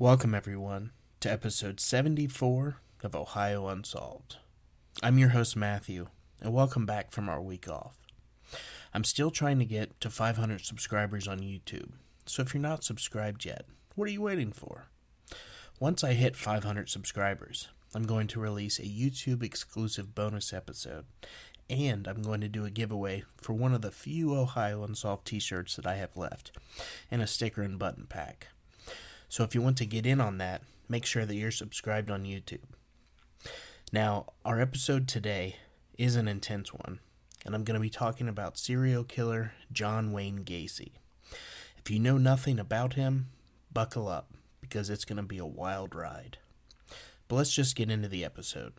Welcome, everyone, to episode 74 of Ohio Unsolved. I'm your host, Matthew, and welcome back from our week off. I'm still trying to get to 500 subscribers on YouTube, so if you're not subscribed yet, what are you waiting for? Once I hit 500 subscribers, I'm going to release a YouTube exclusive bonus episode, and I'm going to do a giveaway for one of the few Ohio Unsolved t shirts that I have left, and a sticker and button pack. So if you want to get in on that, make sure that you're subscribed on YouTube. Now, our episode today is an intense one, and I'm going to be talking about serial killer John Wayne Gacy. If you know nothing about him, buckle up because it's going to be a wild ride. But let's just get into the episode.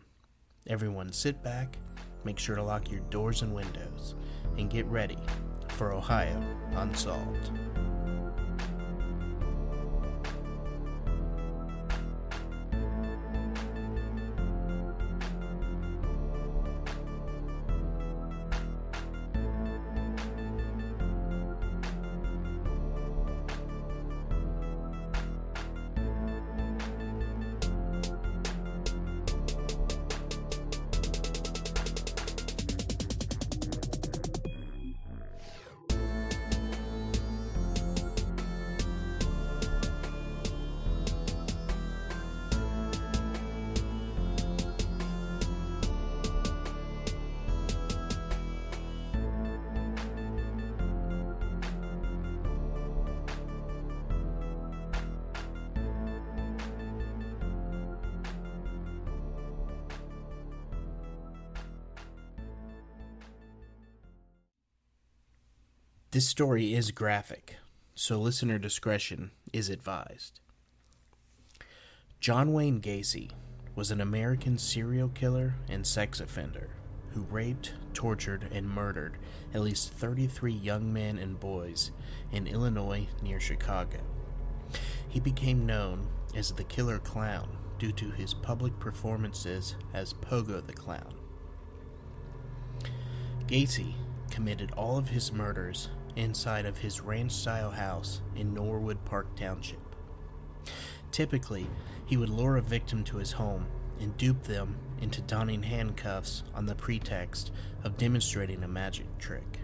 Everyone sit back, make sure to lock your doors and windows, and get ready for Ohio Unsolved. Story is graphic, so listener discretion is advised. John Wayne Gacy was an American serial killer and sex offender who raped, tortured, and murdered at least 33 young men and boys in Illinois near Chicago. He became known as the Killer Clown due to his public performances as Pogo the Clown. Gacy committed all of his murders inside of his ranch style house in Norwood Park Township. Typically, he would lure a victim to his home and dupe them into donning handcuffs on the pretext of demonstrating a magic trick.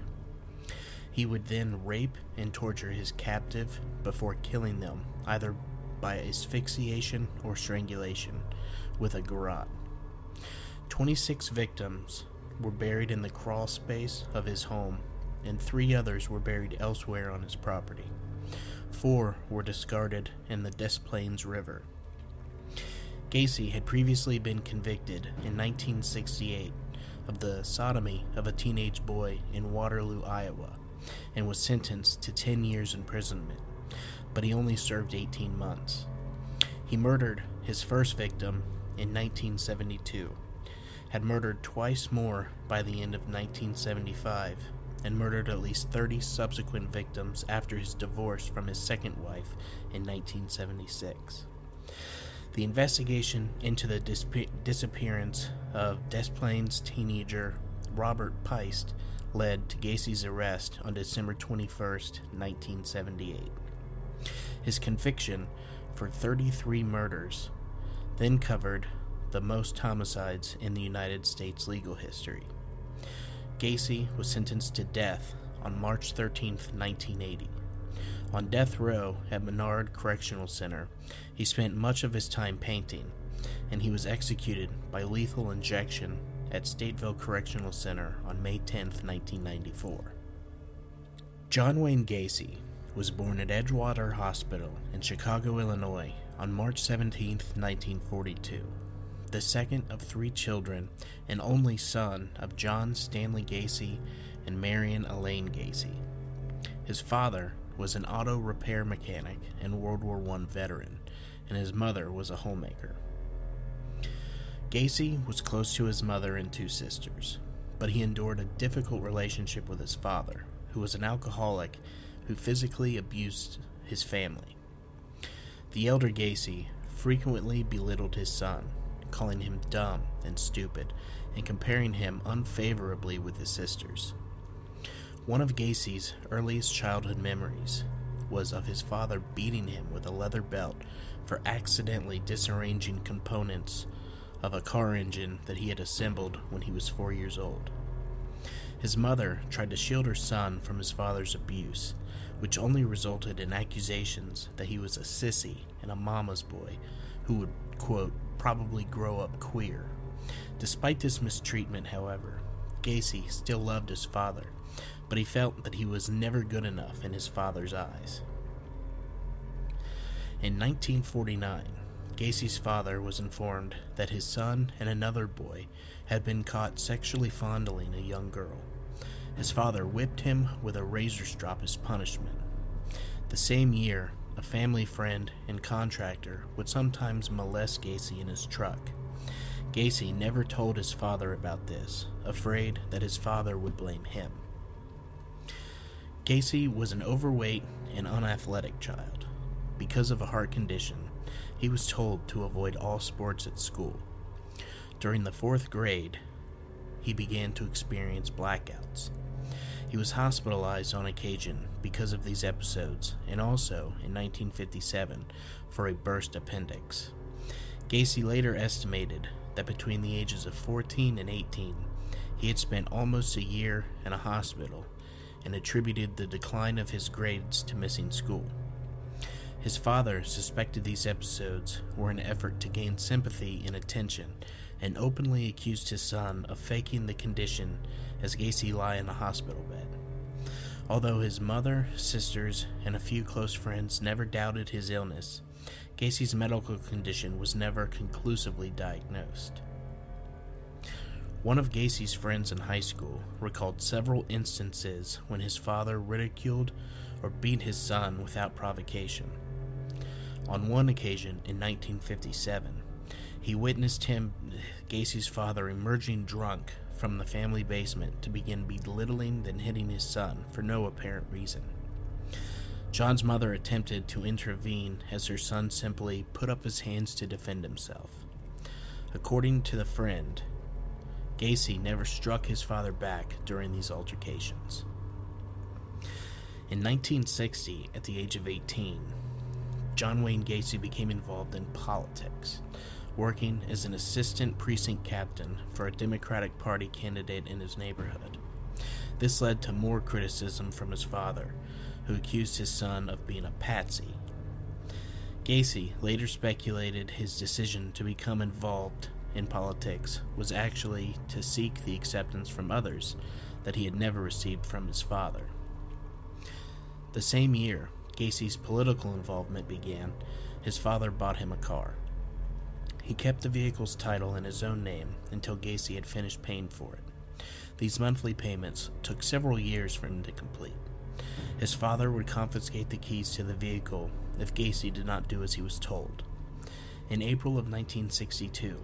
He would then rape and torture his captive before killing them, either by asphyxiation or strangulation, with a garrote. 26 victims were buried in the crawl space of his home and three others were buried elsewhere on his property. Four were discarded in the Des Plaines River. Gacy had previously been convicted in 1968 of the sodomy of a teenage boy in Waterloo, Iowa, and was sentenced to 10 years imprisonment, but he only served 18 months. He murdered his first victim in 1972, had murdered twice more by the end of 1975, and murdered at least 30 subsequent victims after his divorce from his second wife in 1976. The investigation into the dis- disappearance of Des Plaines teenager Robert Piest led to Gacy's arrest on December 21, 1978. His conviction for 33 murders then covered the most homicides in the United States legal history. Gacy was sentenced to death on March 13, 1980. On death row at Menard Correctional Center, he spent much of his time painting, and he was executed by lethal injection at Stateville Correctional Center on May 10, 1994. John Wayne Gacy was born at Edgewater Hospital in Chicago, Illinois on March 17, 1942 the second of three children and only son of John Stanley Gacy and Marion Elaine Gacy. His father was an auto repair mechanic and World War I veteran, and his mother was a homemaker. Gacy was close to his mother and two sisters, but he endured a difficult relationship with his father, who was an alcoholic who physically abused his family. The elder Gacy frequently belittled his son calling him dumb and stupid, and comparing him unfavorably with his sisters. One of Gacy's earliest childhood memories was of his father beating him with a leather belt for accidentally disarranging components of a car engine that he had assembled when he was four years old. His mother tried to shield her son from his father's abuse, which only resulted in accusations that he was a sissy and a mama's boy who would, quote, probably grow up queer. Despite this mistreatment, however, Gacy still loved his father, but he felt that he was never good enough in his father's eyes. In 1949, Gacy's father was informed that his son and another boy had been caught sexually fondling a young girl. His father whipped him with a razor strop as punishment. The same year, a family friend and contractor would sometimes molest Gacy in his truck. Gacy never told his father about this, afraid that his father would blame him. Gacy was an overweight and unathletic child. Because of a heart condition, he was told to avoid all sports at school. During the fourth grade, he began to experience blackouts. He was hospitalized on occasion because of these episodes, and also in 1957 for a burst appendix. Gacy later estimated that between the ages of 14 and 18, he had spent almost a year in a hospital and attributed the decline of his grades to missing school. His father suspected these episodes were an effort to gain sympathy and attention and openly accused his son of faking the condition as Gacy lay in the hospital bed. Although his mother, sisters, and a few close friends never doubted his illness, Gacy's medical condition was never conclusively diagnosed. One of Gacy's friends in high school recalled several instances when his father ridiculed or beat his son without provocation. On one occasion in 1957, he witnessed him, Gacy's father, emerging drunk from the family basement to begin belittling then hitting his son for no apparent reason. John's mother attempted to intervene as her son simply put up his hands to defend himself. According to the friend, Gacy never struck his father back during these altercations. In 1960, at the age of 18, John Wayne Gacy became involved in politics, working as an assistant precinct captain for a Democratic Party candidate in his neighborhood. This led to more criticism from his father, who accused his son of being a patsy. Gacy later speculated his decision to become involved in politics was actually to seek the acceptance from others that he had never received from his father. The same year, Gacy's political involvement began, his father bought him a car. He kept the vehicle's title in his own name until Gacy had finished paying for it. These monthly payments took several years for him to complete. His father would confiscate the keys to the vehicle if Gacy did not do as he was told. In April of 1962,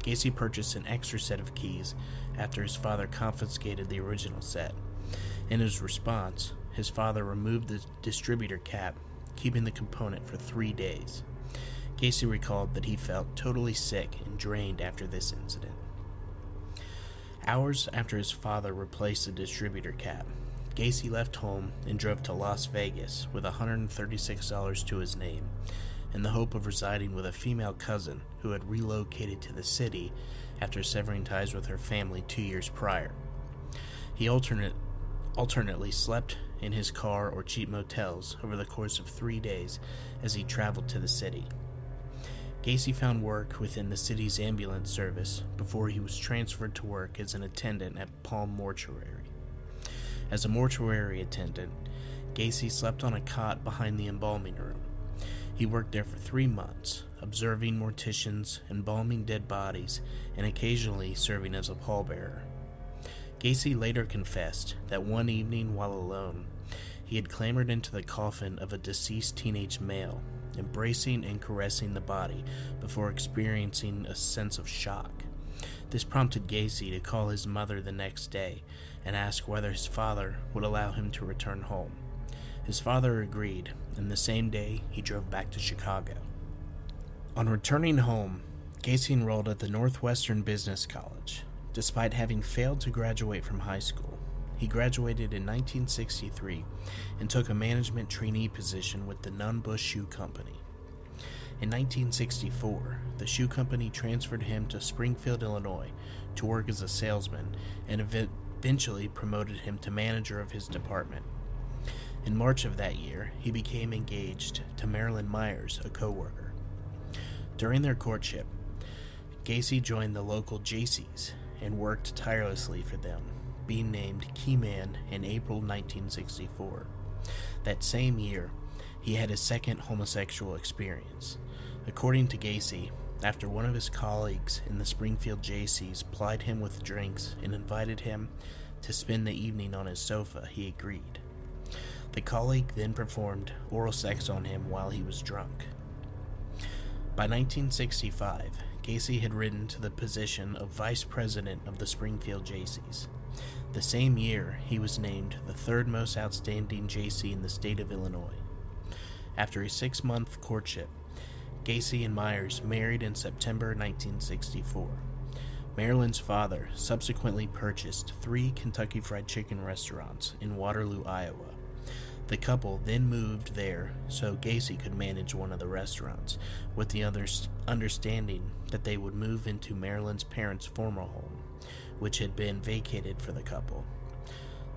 Gacy purchased an extra set of keys after his father confiscated the original set. In his response, his father removed the distributor cap, keeping the component for three days. Gacy recalled that he felt totally sick and drained after this incident. Hours after his father replaced the distributor cap, Gacy left home and drove to Las Vegas with $136 to his name in the hope of residing with a female cousin who had relocated to the city after severing ties with her family two years prior. He alternate, alternately slept in his car or cheap motels over the course of three days as he traveled to the city. Gacy found work within the city's ambulance service before he was transferred to work as an attendant at Palm Mortuary. As a mortuary attendant, Gacy slept on a cot behind the embalming room. He worked there for three months, observing morticians, embalming dead bodies, and occasionally serving as a pallbearer. Gacy later confessed that one evening while alone, he had clambered into the coffin of a deceased teenage male, embracing and caressing the body before experiencing a sense of shock. This prompted Gacy to call his mother the next day and ask whether his father would allow him to return home. His father agreed, and the same day he drove back to Chicago. On returning home, Gacy enrolled at the Northwestern Business College. Despite having failed to graduate from high school, he graduated in 1963 and took a management trainee position with the Nunn Bush Shoe Company. In 1964, the shoe company transferred him to Springfield, Illinois, to work as a salesman and eventually promoted him to manager of his department. In March of that year, he became engaged to Marilyn Myers, a coworker. During their courtship, Gacy joined the local Jaycees and worked tirelessly for them, being named keyman in April 1964. That same year, he had his second homosexual experience. According to Gacy, after one of his colleagues in the Springfield Jaycees plied him with drinks and invited him to spend the evening on his sofa, he agreed. The colleague then performed oral sex on him while he was drunk. By 1965, Gacy had risen to the position of vice president of the Springfield Jaycees. The same year, he was named the third most outstanding Jaycee in the state of Illinois. After a six month courtship, Gacy and Myers married in September 1964. Marilyn's father subsequently purchased three Kentucky Fried Chicken restaurants in Waterloo, Iowa. The couple then moved there so Gacy could manage one of the restaurants, with the others understanding that they would move into Marilyn's parents' former home, which had been vacated for the couple.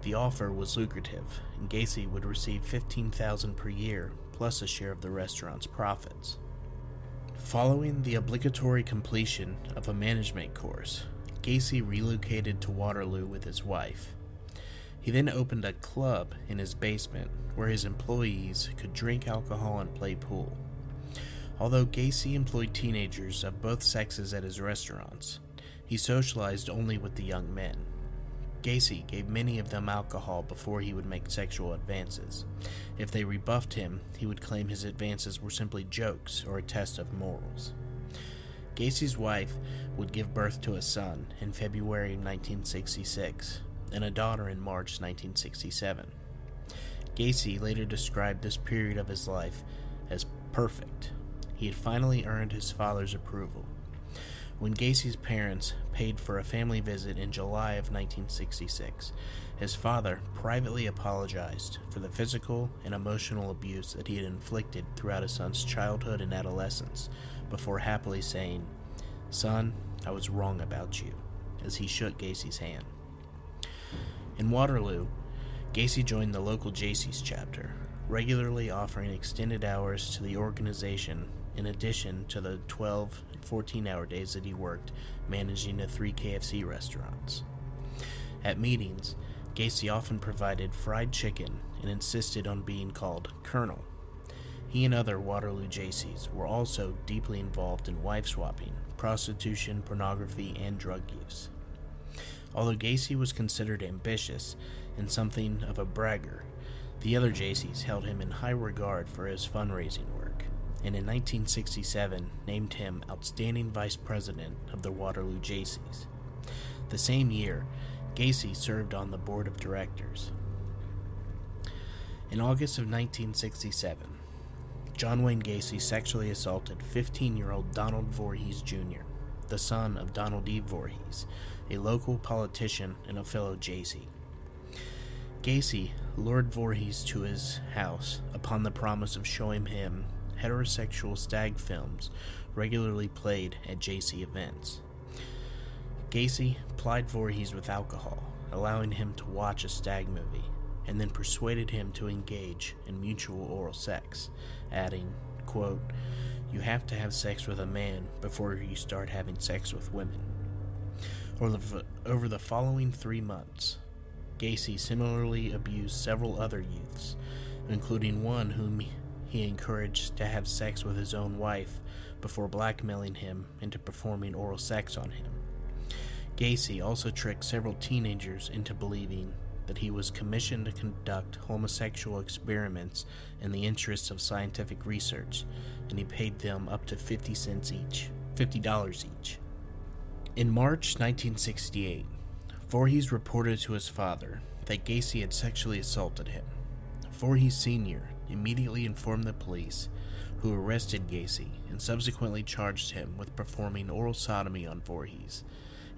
The offer was lucrative, and Gacy would receive 15,000 per year plus a share of the restaurant's profits. Following the obligatory completion of a management course, Gacy relocated to Waterloo with his wife. He then opened a club in his basement where his employees could drink alcohol and play pool. Although Gacy employed teenagers of both sexes at his restaurants, he socialized only with the young men. Gacy gave many of them alcohol before he would make sexual advances. If they rebuffed him, he would claim his advances were simply jokes or a test of morals. Gacy's wife would give birth to a son in February 1966 and a daughter in March 1967. Gacy later described this period of his life as perfect. He had finally earned his father's approval. When Gacy's parents paid for a family visit in July of 1966, his father privately apologized for the physical and emotional abuse that he had inflicted throughout his son's childhood and adolescence, before happily saying, Son, I was wrong about you, as he shook Gacy's hand. In Waterloo, Gacy joined the local Jaycees chapter, regularly offering extended hours to the organization in addition to the 12 and 14 hour days that he worked managing the three KFC restaurants. At meetings, Gacy often provided fried chicken and insisted on being called Colonel. He and other Waterloo Jaycees were also deeply involved in wife swapping, prostitution, pornography, and drug use. Although Gacy was considered ambitious and something of a bragger, the other Jaycees held him in high regard for his fundraising work and in 1967 named him Outstanding Vice President of the Waterloo Jaycees. The same year, Gacy served on the board of directors. In August of 1967, John Wayne Gacy sexually assaulted 15 year old Donald Voorhees Jr., the son of Donald E. Voorhees, a local politician and a fellow Jaycee. Gacy lured Voorhees to his house upon the promise of showing him heterosexual stag films regularly played at Jaycee events. Gacy plied Voorhees with alcohol, allowing him to watch a stag movie, and then persuaded him to engage in mutual oral sex, adding, quote, You have to have sex with a man before you start having sex with women. Over the following three months, Gacy similarly abused several other youths, including one whom he encouraged to have sex with his own wife before blackmailing him into performing oral sex on him. Gacy also tricked several teenagers into believing that he was commissioned to conduct homosexual experiments in the interests of scientific research, and he paid them up to 50 cents each, $50 each. In March 1968, Voorhees reported to his father that Gacy had sexually assaulted him. Voorhees Sr immediately informed the police, who arrested Gacy and subsequently charged him with performing oral sodomy on Voorhees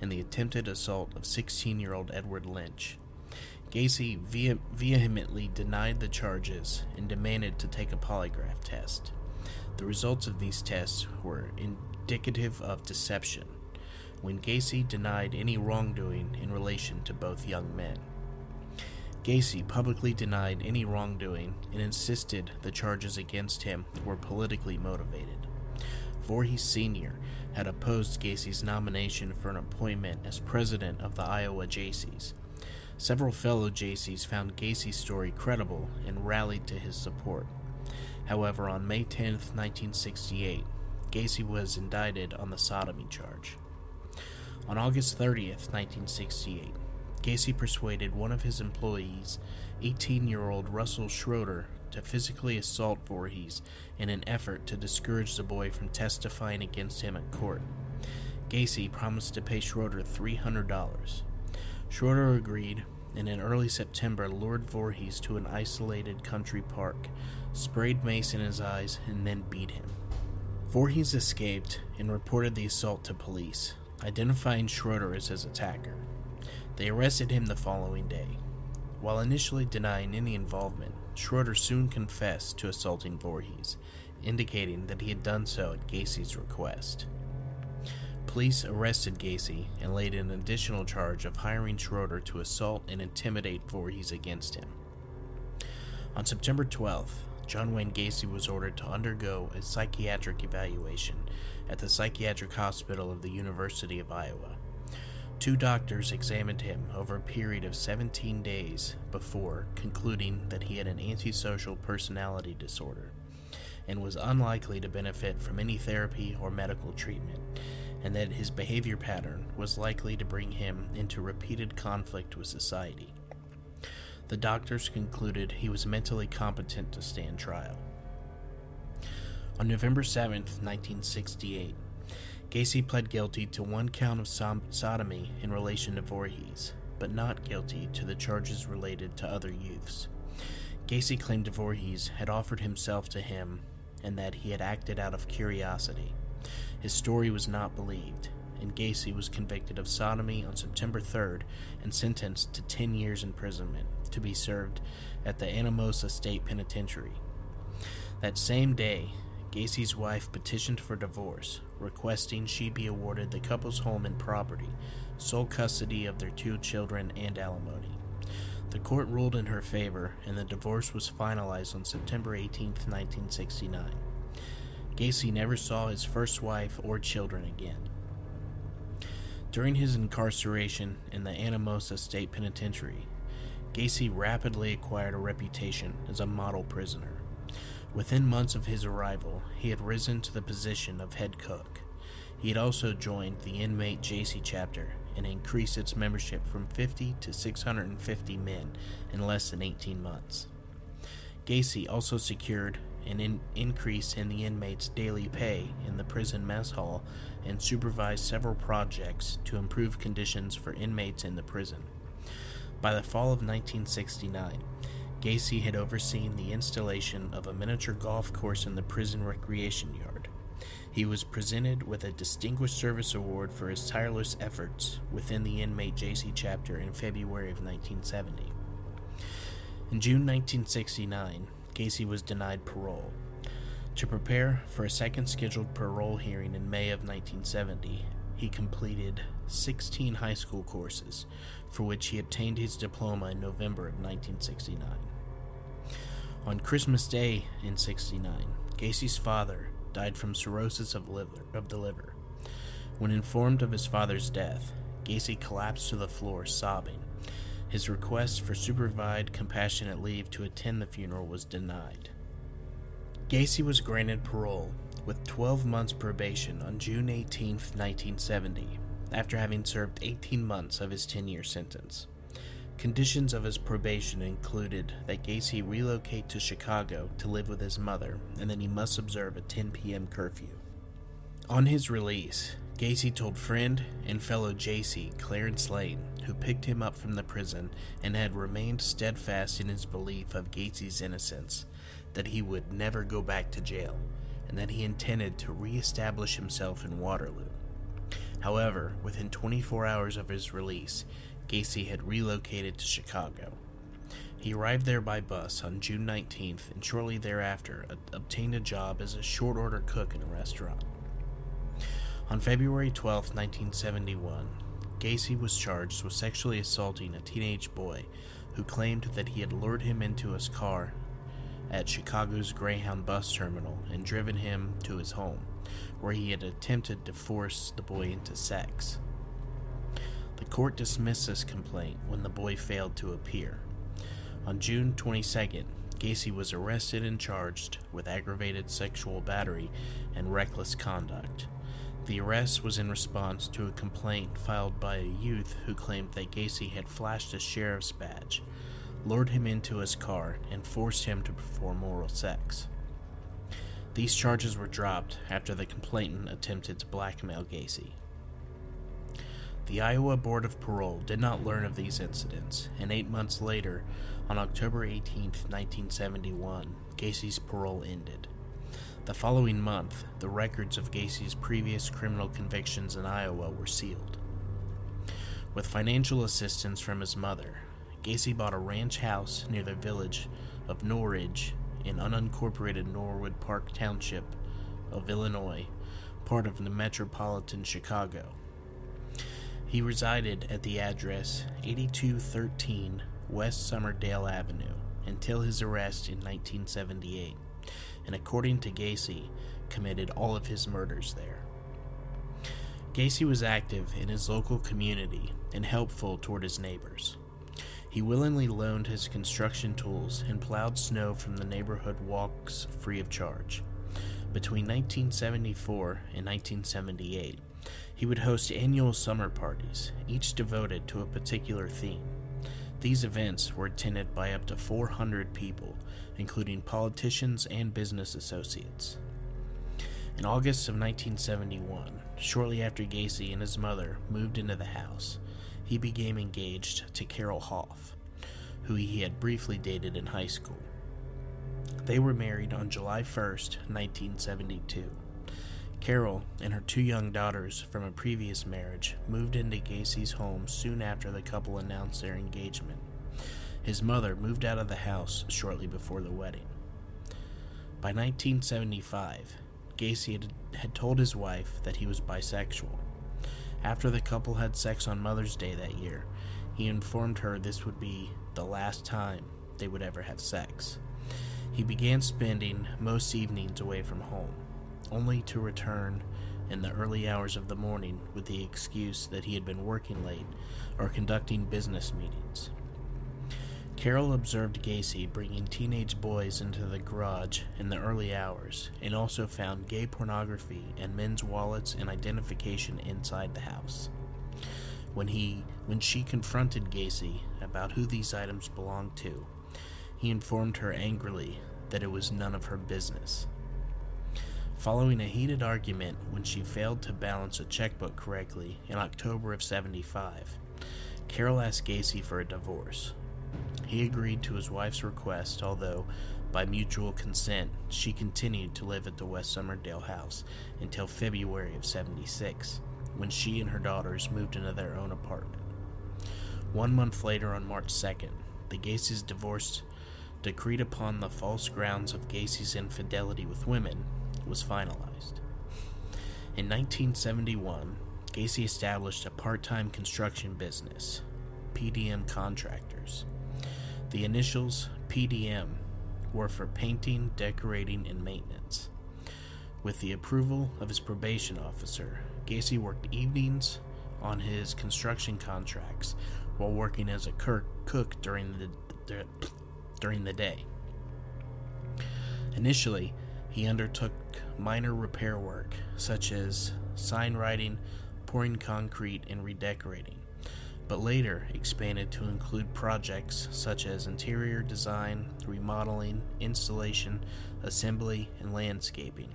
and the attempted assault of 16 year old Edward Lynch. Gacy vehe- vehemently denied the charges and demanded to take a polygraph test. The results of these tests were indicative of deception, when Gacy denied any wrongdoing in relation to both young men. Gacy publicly denied any wrongdoing and insisted the charges against him were politically motivated. Voorhees Sr. had opposed Gacy's nomination for an appointment as president of the Iowa Jaycees. Several fellow Jaycees found Gacy's story credible and rallied to his support. However, on May 10, 1968, Gacy was indicted on the sodomy charge. On August 30, 1968, Gacy persuaded one of his employees, 18 year old Russell Schroeder, to physically assault Voorhees in an effort to discourage the boy from testifying against him at court. Gacy promised to pay Schroeder $300. Schroeder agreed, and in early September lured Voorhees to an isolated country park, sprayed mace in his eyes, and then beat him. Voorhees escaped and reported the assault to police, identifying Schroeder as his attacker. They arrested him the following day. While initially denying any involvement, Schroeder soon confessed to assaulting Voorhees, indicating that he had done so at Gacy's request. Police arrested Gacy and laid an additional charge of hiring Schroeder to assault and intimidate Voorhees against him. On September 12th, John Wayne Gacy was ordered to undergo a psychiatric evaluation at the Psychiatric Hospital of the University of Iowa. Two doctors examined him over a period of 17 days before concluding that he had an antisocial personality disorder and was unlikely to benefit from any therapy or medical treatment, and that his behavior pattern was likely to bring him into repeated conflict with society. The doctors concluded he was mentally competent to stand trial. On November 7, 1968, Gacy pled guilty to one count of sodomy in relation to Voorhees, but not guilty to the charges related to other youths. Gacy claimed Voorhees had offered himself to him and that he had acted out of curiosity. His story was not believed, and Gacy was convicted of sodomy on September 3rd and sentenced to 10 years imprisonment to be served at the Anamosa State Penitentiary. That same day, Gacy's wife petitioned for divorce, requesting she be awarded the couple's home and property, sole custody of their two children, and alimony. The court ruled in her favor, and the divorce was finalized on September 18, 1969. Gacy never saw his first wife or children again. During his incarceration in the Anamosa State Penitentiary, Gacy rapidly acquired a reputation as a model prisoner. Within months of his arrival, he had risen to the position of head cook. He had also joined the inmate Jaycee chapter and increased its membership from 50 to 650 men in less than 18 months. Gacy also secured an in- increase in the inmates' daily pay in the prison mess hall and supervised several projects to improve conditions for inmates in the prison. By the fall of 1969, Gacy had overseen the installation of a miniature golf course in the prison recreation yard. He was presented with a Distinguished Service Award for his tireless efforts within the inmate Jaycee chapter in February of 1970. In June 1969, Gacy was denied parole. To prepare for a second scheduled parole hearing in May of 1970, he completed 16 high school courses, for which he obtained his diploma in November of 1969. On Christmas Day in 69, Gacy's father died from cirrhosis of, liver, of the liver. When informed of his father's death, Gacy collapsed to the floor, sobbing. His request for supervised compassionate leave to attend the funeral was denied. Gacy was granted parole with 12 months probation on June 18, 1970, after having served 18 months of his 10 year sentence. Conditions of his probation included that Gacy relocate to Chicago to live with his mother, and that he must observe a 10 p.m. curfew. On his release, Gacy told friend and fellow Jaycee Clarence Lane, who picked him up from the prison and had remained steadfast in his belief of Gacy's innocence, that he would never go back to jail, and that he intended to re-establish himself in Waterloo. However, within 24 hours of his release, Gacy had relocated to Chicago. He arrived there by bus on June 19th and shortly thereafter obtained a job as a short order cook in a restaurant. On February 12, 1971, Gacy was charged with sexually assaulting a teenage boy who claimed that he had lured him into his car at Chicago's Greyhound bus terminal and driven him to his home, where he had attempted to force the boy into sex. The court dismissed this complaint when the boy failed to appear. On June 22nd, Gacy was arrested and charged with aggravated sexual battery and reckless conduct. The arrest was in response to a complaint filed by a youth who claimed that Gacy had flashed a sheriff's badge, lured him into his car, and forced him to perform oral sex. These charges were dropped after the complainant attempted to blackmail Gacy. The Iowa Board of Parole did not learn of these incidents, and eight months later, on October 18, 1971, Gacy's parole ended. The following month, the records of Gacy's previous criminal convictions in Iowa were sealed. With financial assistance from his mother, Gacy bought a ranch house near the village of Norridge in unincorporated Norwood Park Township of Illinois, part of the metropolitan Chicago. He resided at the address 8213 West Summerdale Avenue until his arrest in 1978 and according to Gacy, committed all of his murders there. Gacy was active in his local community and helpful toward his neighbors. He willingly loaned his construction tools and plowed snow from the neighborhood walks free of charge. Between 1974 and 1978, he would host annual summer parties, each devoted to a particular theme. These events were attended by up to 400 people, including politicians and business associates. In August of 1971, shortly after Gacy and his mother moved into the house, he became engaged to Carol Hoff, who he had briefly dated in high school. They were married on July 1st, 1972. Carol and her two young daughters from a previous marriage moved into Gacy's home soon after the couple announced their engagement. His mother moved out of the house shortly before the wedding. By 1975, Gacy had, had told his wife that he was bisexual. After the couple had sex on Mother's Day that year, he informed her this would be the last time they would ever have sex. He began spending most evenings away from home only to return in the early hours of the morning with the excuse that he had been working late or conducting business meetings. Carol observed Gacy bringing teenage boys into the garage in the early hours and also found gay pornography and men's wallets and identification inside the house. When he when she confronted Gacy about who these items belonged to, he informed her angrily that it was none of her business. Following a heated argument when she failed to balance a checkbook correctly in October of 75, Carol asked Gacy for a divorce. He agreed to his wife's request, although, by mutual consent, she continued to live at the West Summerdale house until February of 76, when she and her daughters moved into their own apartment. One month later, on March 2nd, the Gacy's divorce, decreed upon the false grounds of Gacy's infidelity with women, was finalized. In 1971, Gacy established a part time construction business, PDM Contractors. The initials PDM were for painting, decorating, and maintenance. With the approval of his probation officer, Gacy worked evenings on his construction contracts while working as a cook during the, during the day. Initially, he undertook minor repair work, such as sign writing, pouring concrete, and redecorating, but later expanded to include projects such as interior design, remodeling, installation, assembly, and landscaping.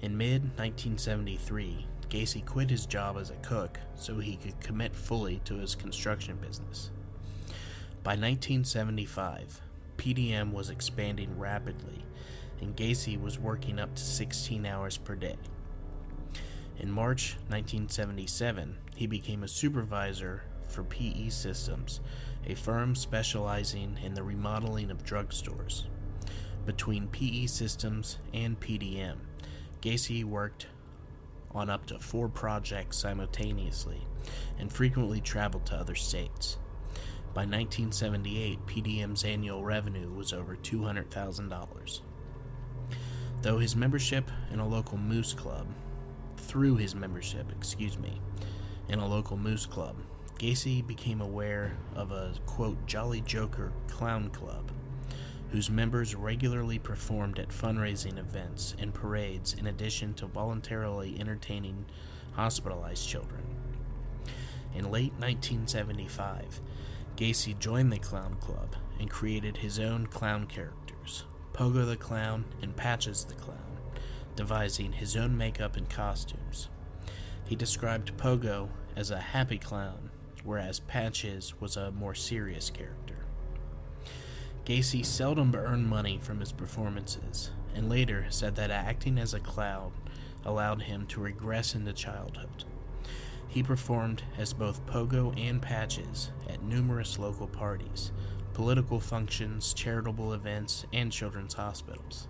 In mid 1973, Gacy quit his job as a cook so he could commit fully to his construction business. By 1975, PDM was expanding rapidly and Gacy was working up to 16 hours per day. In March 1977, he became a supervisor for PE systems a firm specializing in the remodeling of drugstores. Between PE Systems and PDM, Gacy worked on up to four projects simultaneously and frequently traveled to other states. By 1978, PDM's annual revenue was over $200,000. Though his membership in a local moose club, through his membership, excuse me, in a local moose club, Gacy became aware of a quote Jolly Joker clown club whose members regularly performed at fundraising events and parades in addition to voluntarily entertaining hospitalized children. In late 1975, Gacy joined the Clown Club and created his own clown characters, Pogo the Clown and Patches the Clown, devising his own makeup and costumes. He described Pogo as a happy clown, whereas Patches was a more serious character. Gacy seldom earned money from his performances, and later said that acting as a clown allowed him to regress into childhood. He performed as both Pogo and Patches at numerous local parties, political functions, charitable events, and children's hospitals.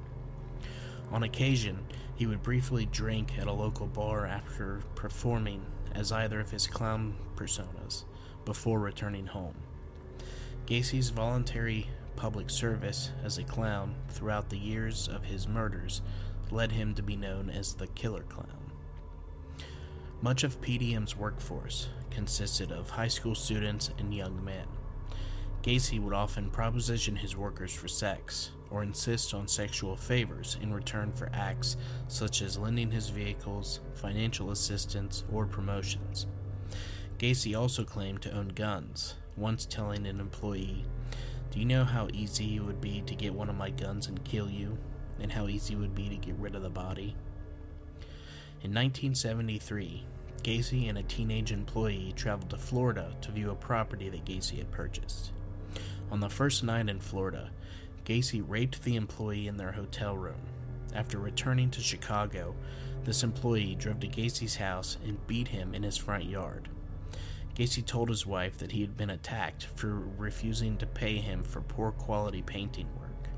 On occasion, he would briefly drink at a local bar after performing as either of his clown personas before returning home. Gacy's voluntary public service as a clown throughout the years of his murders led him to be known as the Killer Clown. Much of PDM's workforce consisted of high school students and young men. Gacy would often proposition his workers for sex or insist on sexual favors in return for acts such as lending his vehicles, financial assistance, or promotions. Gacy also claimed to own guns, once telling an employee do you know how easy it would be to get one of my guns and kill you? And how easy it would be to get rid of the body? In 1973, Gacy and a teenage employee traveled to Florida to view a property that Gacy had purchased. On the first night in Florida, Gacy raped the employee in their hotel room. After returning to Chicago, this employee drove to Gacy's house and beat him in his front yard. Gacy told his wife that he had been attacked for refusing to pay him for poor quality painting work.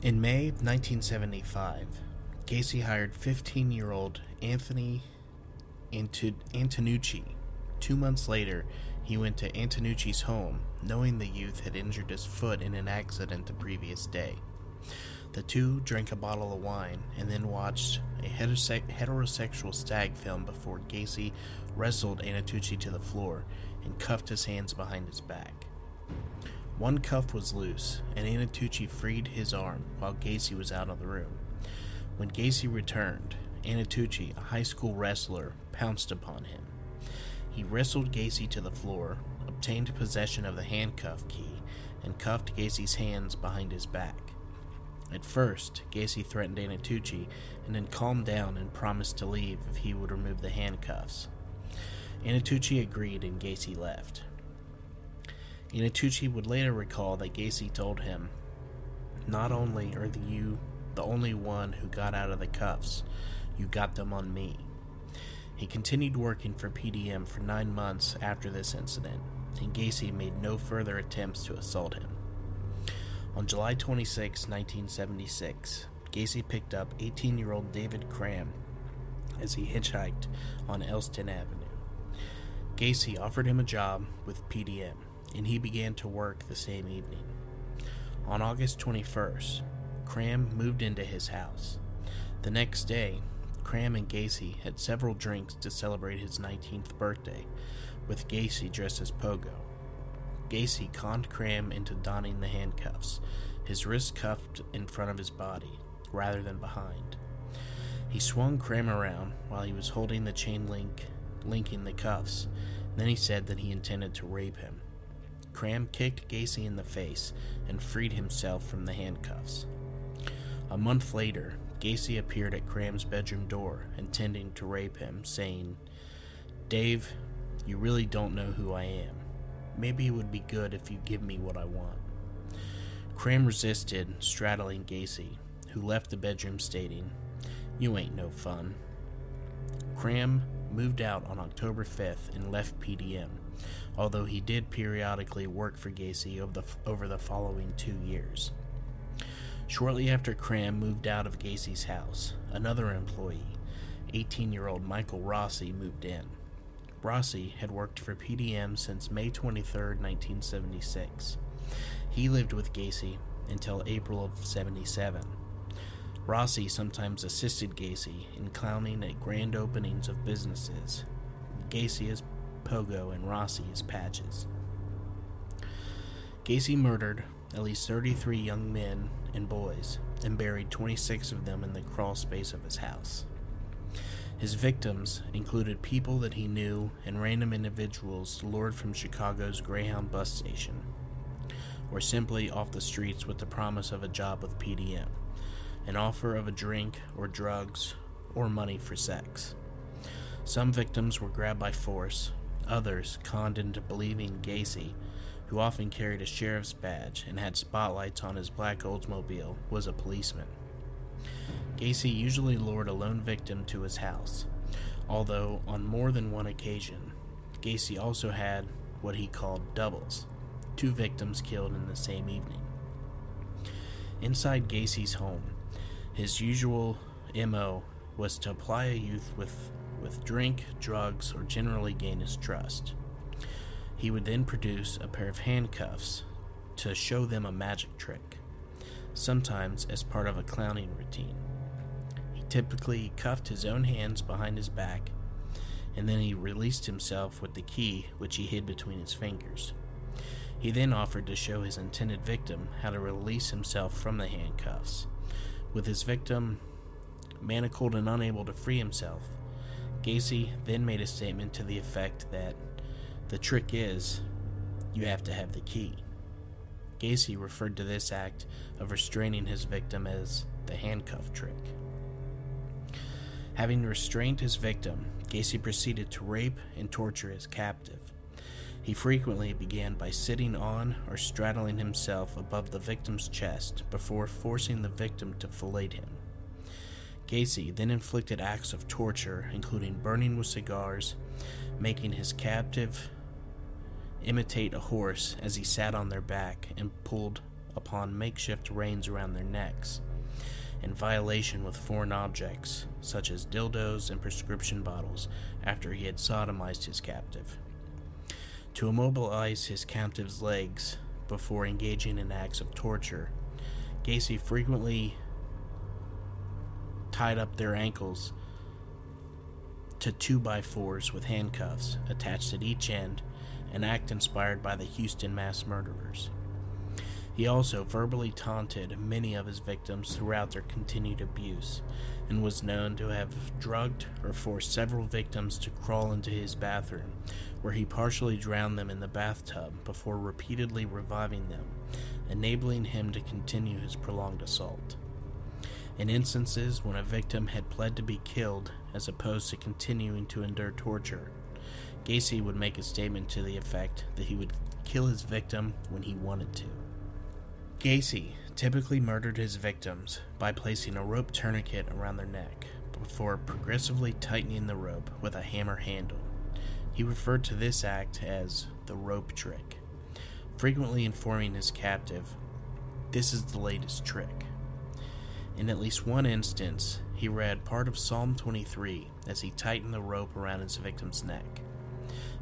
In May 1975, Gacy hired 15 year old Anthony Antonucci. Two months later, he went to Antonucci's home, knowing the youth had injured his foot in an accident the previous day. The two drank a bottle of wine and then watched a heterosexual stag film before Gacy wrestled Antonucci to the floor and cuffed his hands behind his back. One cuff was loose, and Antonucci freed his arm while Gacy was out of the room. When Gacy returned, Antonucci, a high school wrestler, pounced upon him. He wrestled Gacy to the floor, obtained possession of the handcuff key, and cuffed Gacy's hands behind his back. At first, Gacy threatened Antonucci and then calmed down and promised to leave if he would remove the handcuffs. Antonucci agreed and Gacy left. Antonucci would later recall that Gacy told him, Not only are you the only one who got out of the cuffs, you got them on me. He continued working for PDM for nine months after this incident, and Gacy made no further attempts to assault him. On July 26, 1976, Gacy picked up 18 year old David Cram as he hitchhiked on Elston Avenue. Gacy offered him a job with PDM, and he began to work the same evening. On August 21st, Cram moved into his house. The next day, Cram and Gacy had several drinks to celebrate his 19th birthday, with Gacy dressed as Pogo. Gacy conned Cram into donning the handcuffs, his wrists cuffed in front of his body, rather than behind. He swung Cram around while he was holding the chain link linking the cuffs. Then he said that he intended to rape him. Cram kicked Gacy in the face and freed himself from the handcuffs. A month later, Gacy appeared at Cram's bedroom door, intending to rape him, saying, Dave, you really don't know who I am. Maybe it would be good if you give me what I want. Cram resisted, straddling Gacy, who left the bedroom stating, You ain't no fun. Cram moved out on October 5th and left PDM, although he did periodically work for Gacy over the, over the following two years. Shortly after Cram moved out of Gacy's house, another employee, 18 year old Michael Rossi, moved in. Rossi had worked for PDM since May 23, 1976. He lived with Gacy until April of 77. Rossi sometimes assisted Gacy in clowning at grand openings of businesses. Gacy as Pogo and Rossi as Patches. Gacy murdered at least 33 young men and boys and buried 26 of them in the crawl space of his house. His victims included people that he knew and random individuals lured from Chicago's Greyhound bus station, or simply off the streets with the promise of a job with PDM, an offer of a drink or drugs or money for sex. Some victims were grabbed by force, others conned into believing Gacy, who often carried a sheriff's badge and had spotlights on his black Oldsmobile, was a policeman. Gacy usually lured a lone victim to his house, although on more than one occasion, Gacy also had what he called doubles, two victims killed in the same evening. Inside Gacy's home, his usual MO was to apply a youth with, with drink, drugs, or generally gain his trust. He would then produce a pair of handcuffs to show them a magic trick, sometimes as part of a clowning routine He typically cuffed his own hands behind his back, and then he released himself with the key, which he hid between his fingers. He then offered to show his intended victim how to release himself from the handcuffs. With his victim manacled and unable to free himself, Gacy then made a statement to the effect that the trick is you have to have the key. Gacy referred to this act of restraining his victim as the handcuff trick. Having restrained his victim, Gacy proceeded to rape and torture his captive. He frequently began by sitting on or straddling himself above the victim's chest before forcing the victim to fillet him. Gacy then inflicted acts of torture, including burning with cigars, making his captive imitate a horse as he sat on their back and pulled upon makeshift reins around their necks, in violation with foreign objects, such as dildos and prescription bottles, after he had sodomized his captive. To immobilize his captive's legs before engaging in acts of torture, Gacy frequently tied up their ankles to 2 by 4s with handcuffs attached at each end, an act inspired by the Houston mass murderers. He also verbally taunted many of his victims throughout their continued abuse, and was known to have drugged or forced several victims to crawl into his bathroom, where he partially drowned them in the bathtub before repeatedly reviving them, enabling him to continue his prolonged assault. In instances when a victim had pled to be killed as opposed to continuing to endure torture, Gacy would make a statement to the effect that he would kill his victim when he wanted to. Gacy typically murdered his victims by placing a rope tourniquet around their neck before progressively tightening the rope with a hammer handle. He referred to this act as the rope trick, frequently informing his captive, This is the latest trick. In at least one instance, he read part of Psalm 23 as he tightened the rope around his victim's neck.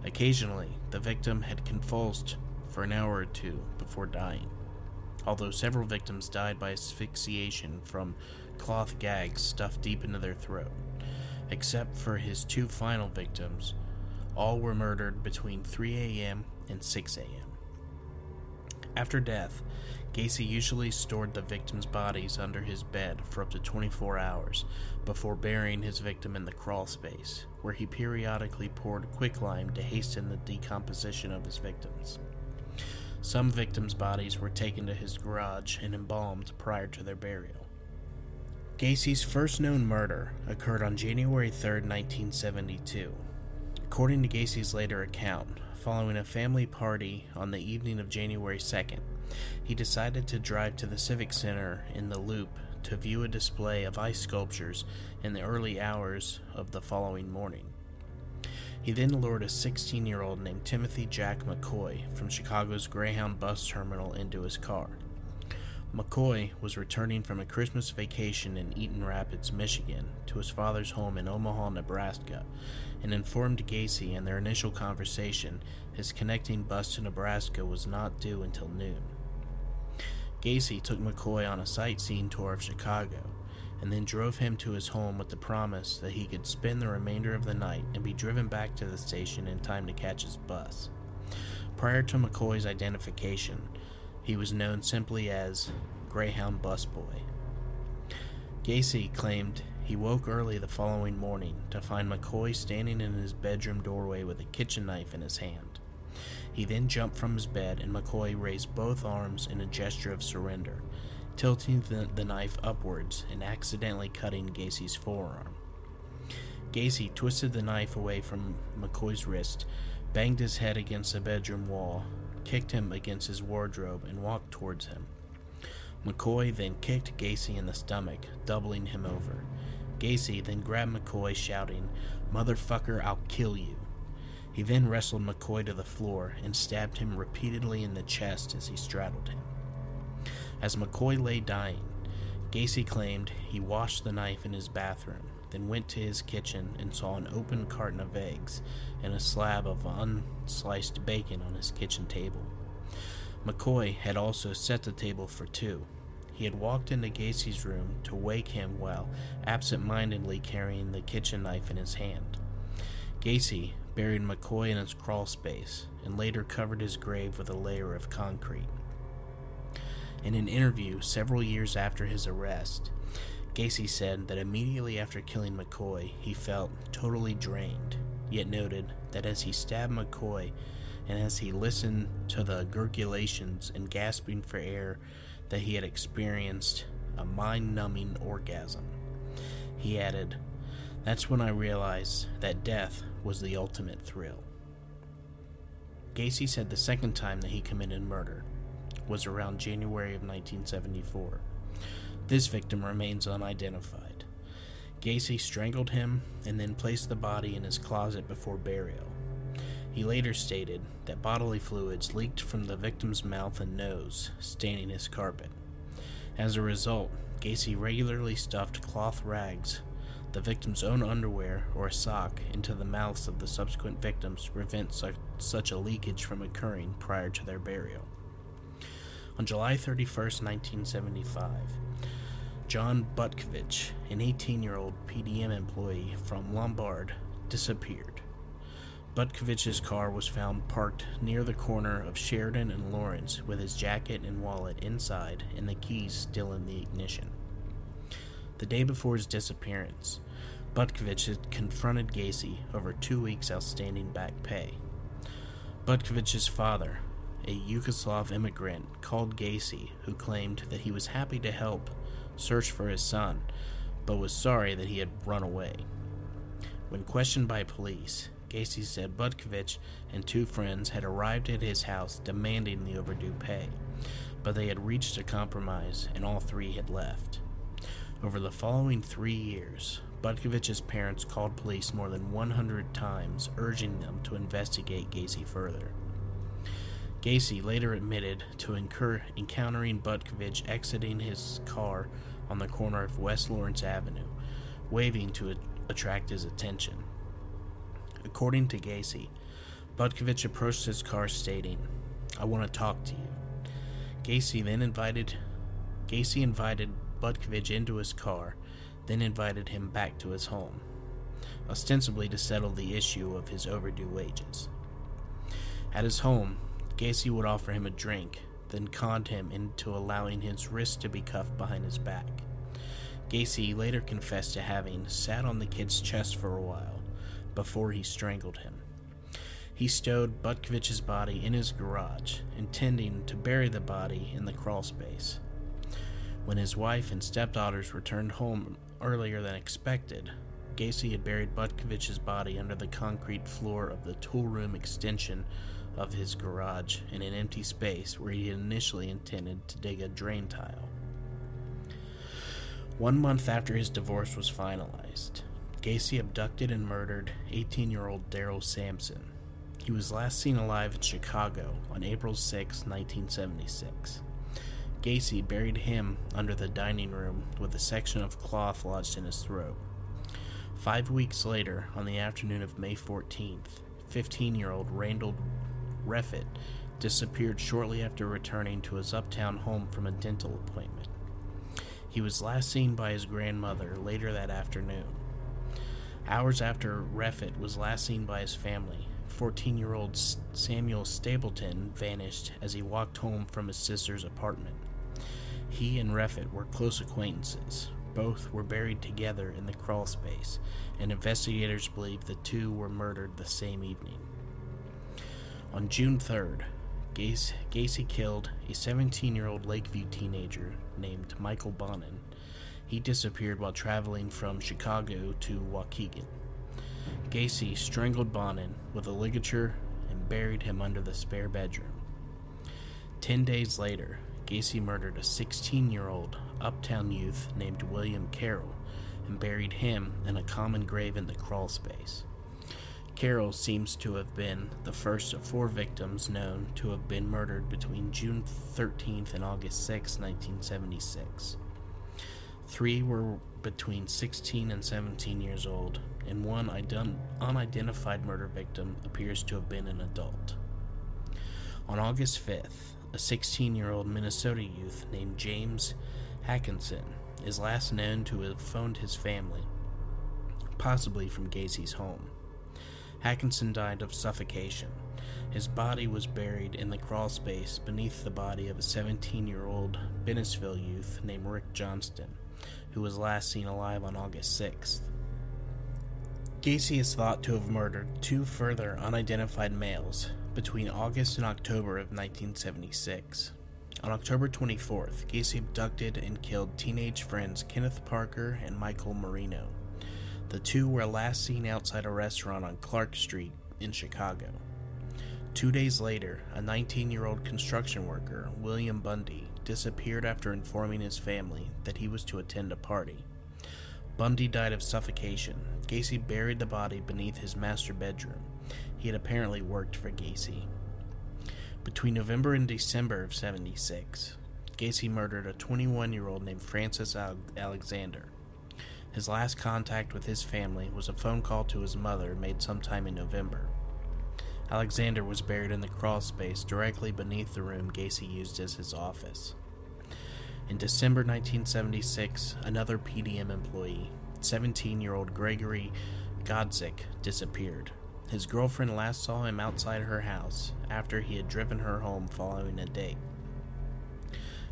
Occasionally, the victim had convulsed for an hour or two before dying although several victims died by asphyxiation from cloth gags stuffed deep into their throat. Except for his two final victims, all were murdered between 3 a.m. and 6 a.m. After death, Gacy usually stored the victims' bodies under his bed for up to 24 hours before burying his victim in the crawl space, where he periodically poured quicklime to hasten the decomposition of his victims. Some victims' bodies were taken to his garage and embalmed prior to their burial. Gacy's first known murder occurred on January 3, 1972. According to Gacy's later account, following a family party on the evening of January 2nd, he decided to drive to the Civic Center in the Loop to view a display of ice sculptures in the early hours of the following morning. He then lured a 16 year old named Timothy Jack McCoy from Chicago's Greyhound bus terminal into his car. McCoy was returning from a Christmas vacation in Eaton Rapids, Michigan, to his father's home in Omaha, Nebraska, and informed Gacy in their initial conversation his connecting bus to Nebraska was not due until noon. Gacy took McCoy on a sightseeing tour of Chicago and then drove him to his home with the promise that he could spend the remainder of the night and be driven back to the station in time to catch his bus. Prior to McCoy's identification, he was known simply as Greyhound Busboy. Gacy claimed he woke early the following morning to find McCoy standing in his bedroom doorway with a kitchen knife in his hand. He then jumped from his bed and McCoy raised both arms in a gesture of surrender, tilting the, the knife upwards and accidentally cutting Gacy's forearm. Gacy twisted the knife away from McCoy's wrist, banged his head against the bedroom wall, kicked him against his wardrobe, and walked towards him. McCoy then kicked Gacy in the stomach, doubling him over. Gacy then grabbed McCoy, shouting, Motherfucker, I'll kill you. He then wrestled McCoy to the floor and stabbed him repeatedly in the chest as he straddled him. As McCoy lay dying, Gacy claimed he washed the knife in his bathroom, then went to his kitchen and saw an open carton of eggs and a slab of unsliced bacon on his kitchen table. McCoy had also set the table for two. He had walked into Gacy's room to wake him while absent mindedly carrying the kitchen knife in his hand. Gacy buried McCoy in his crawl space and later covered his grave with a layer of concrete. In an interview several years after his arrest, Gacy said that immediately after killing McCoy, he felt totally drained, yet noted that as he stabbed McCoy and as he listened to the gurgulations and gasping for air, that he had experienced a mind numbing orgasm. He added, That's when I realized that death was the ultimate thrill. Gacy said the second time that he committed murder was around January of 1974. This victim remains unidentified. Gacy strangled him and then placed the body in his closet before burial. He later stated that bodily fluids leaked from the victim's mouth and nose, staining his carpet. As a result, Gacy regularly stuffed cloth rags, the victim's own underwear, or a sock into the mouths of the subsequent victims to prevent such, such a leakage from occurring prior to their burial. On July 31, 1975, John Butkovich, an 18 year old PDM employee from Lombard, disappeared. Butkovich's car was found parked near the corner of Sheridan and Lawrence with his jacket and wallet inside and the keys still in the ignition. The day before his disappearance, Butkovich had confronted Gacy over two weeks' outstanding back pay. Butkovich's father, a Yugoslav immigrant, called Gacy, who claimed that he was happy to help search for his son, but was sorry that he had run away. When questioned by police, Gacy said Butkovich and two friends had arrived at his house demanding the overdue pay, but they had reached a compromise and all three had left. Over the following three years, Butkovich's parents called police more than 100 times, urging them to investigate Gacy further. Gacy later admitted to incur- encountering Butkovich exiting his car on the corner of West Lawrence Avenue, waving to a- attract his attention. According to Gacy, Butkovich approached his car stating, I want to talk to you. Gacy then invited Gacy invited Butkovich into his car, then invited him back to his home, ostensibly to settle the issue of his overdue wages. At his home, Gacy would offer him a drink, then conned him into allowing his wrist to be cuffed behind his back. Gacy later confessed to having sat on the kid's chest for a while before he strangled him. He stowed Butkovich's body in his garage, intending to bury the body in the crawl space. When his wife and stepdaughters returned home earlier than expected, Gacy had buried Butkovich's body under the concrete floor of the tool room extension of his garage in an empty space where he had initially intended to dig a drain tile. One month after his divorce was finalized, Gacy abducted and murdered 18 year old Daryl Samson. He was last seen alive in Chicago on April 6, 1976. Gacy buried him under the dining room with a section of cloth lodged in his throat. Five weeks later, on the afternoon of May 14th, 15 year old Randall Reffitt disappeared shortly after returning to his uptown home from a dental appointment. He was last seen by his grandmother later that afternoon. Hours after Reffitt was last seen by his family, 14 year old Samuel Stapleton vanished as he walked home from his sister's apartment. He and Reffitt were close acquaintances. Both were buried together in the crawl space, and investigators believe the two were murdered the same evening. On June 3rd, Gacy, Gacy killed a 17 year old Lakeview teenager named Michael Bonin. He disappeared while traveling from Chicago to Waukegan. Gacy strangled Bonin with a ligature and buried him under the spare bedroom. Ten days later, Gacy murdered a 16 year old uptown youth named William Carroll and buried him in a common grave in the crawl space. Carroll seems to have been the first of four victims known to have been murdered between June 13th and August 6, 1976. Three were between 16 and 17 years old, and one unidentified murder victim appears to have been an adult. On August 5th, a 16 year old Minnesota youth named James Haakenson is last known to have phoned his family, possibly from Gacy's home. Haakenson died of suffocation. His body was buried in the crawl space beneath the body of a 17 year old Bensenville youth named Rick Johnston, who was last seen alive on August 6th. Gacy is thought to have murdered two further unidentified males between August and October of 1976. On October 24th, Gacy abducted and killed teenage friends Kenneth Parker and Michael Marino. The two were last seen outside a restaurant on Clark Street in Chicago. Two days later, a 19 year old construction worker, William Bundy, disappeared after informing his family that he was to attend a party. Bundy died of suffocation. Gacy buried the body beneath his master bedroom. He had apparently worked for Gacy. Between November and December of 76, Gacy murdered a 21 year old named Francis Alexander. His last contact with his family was a phone call to his mother made sometime in November. Alexander was buried in the crawl space directly beneath the room Gacy used as his office. In December 1976, another PDM employee, 17 year old Gregory Godzik, disappeared. His girlfriend last saw him outside her house after he had driven her home following a date.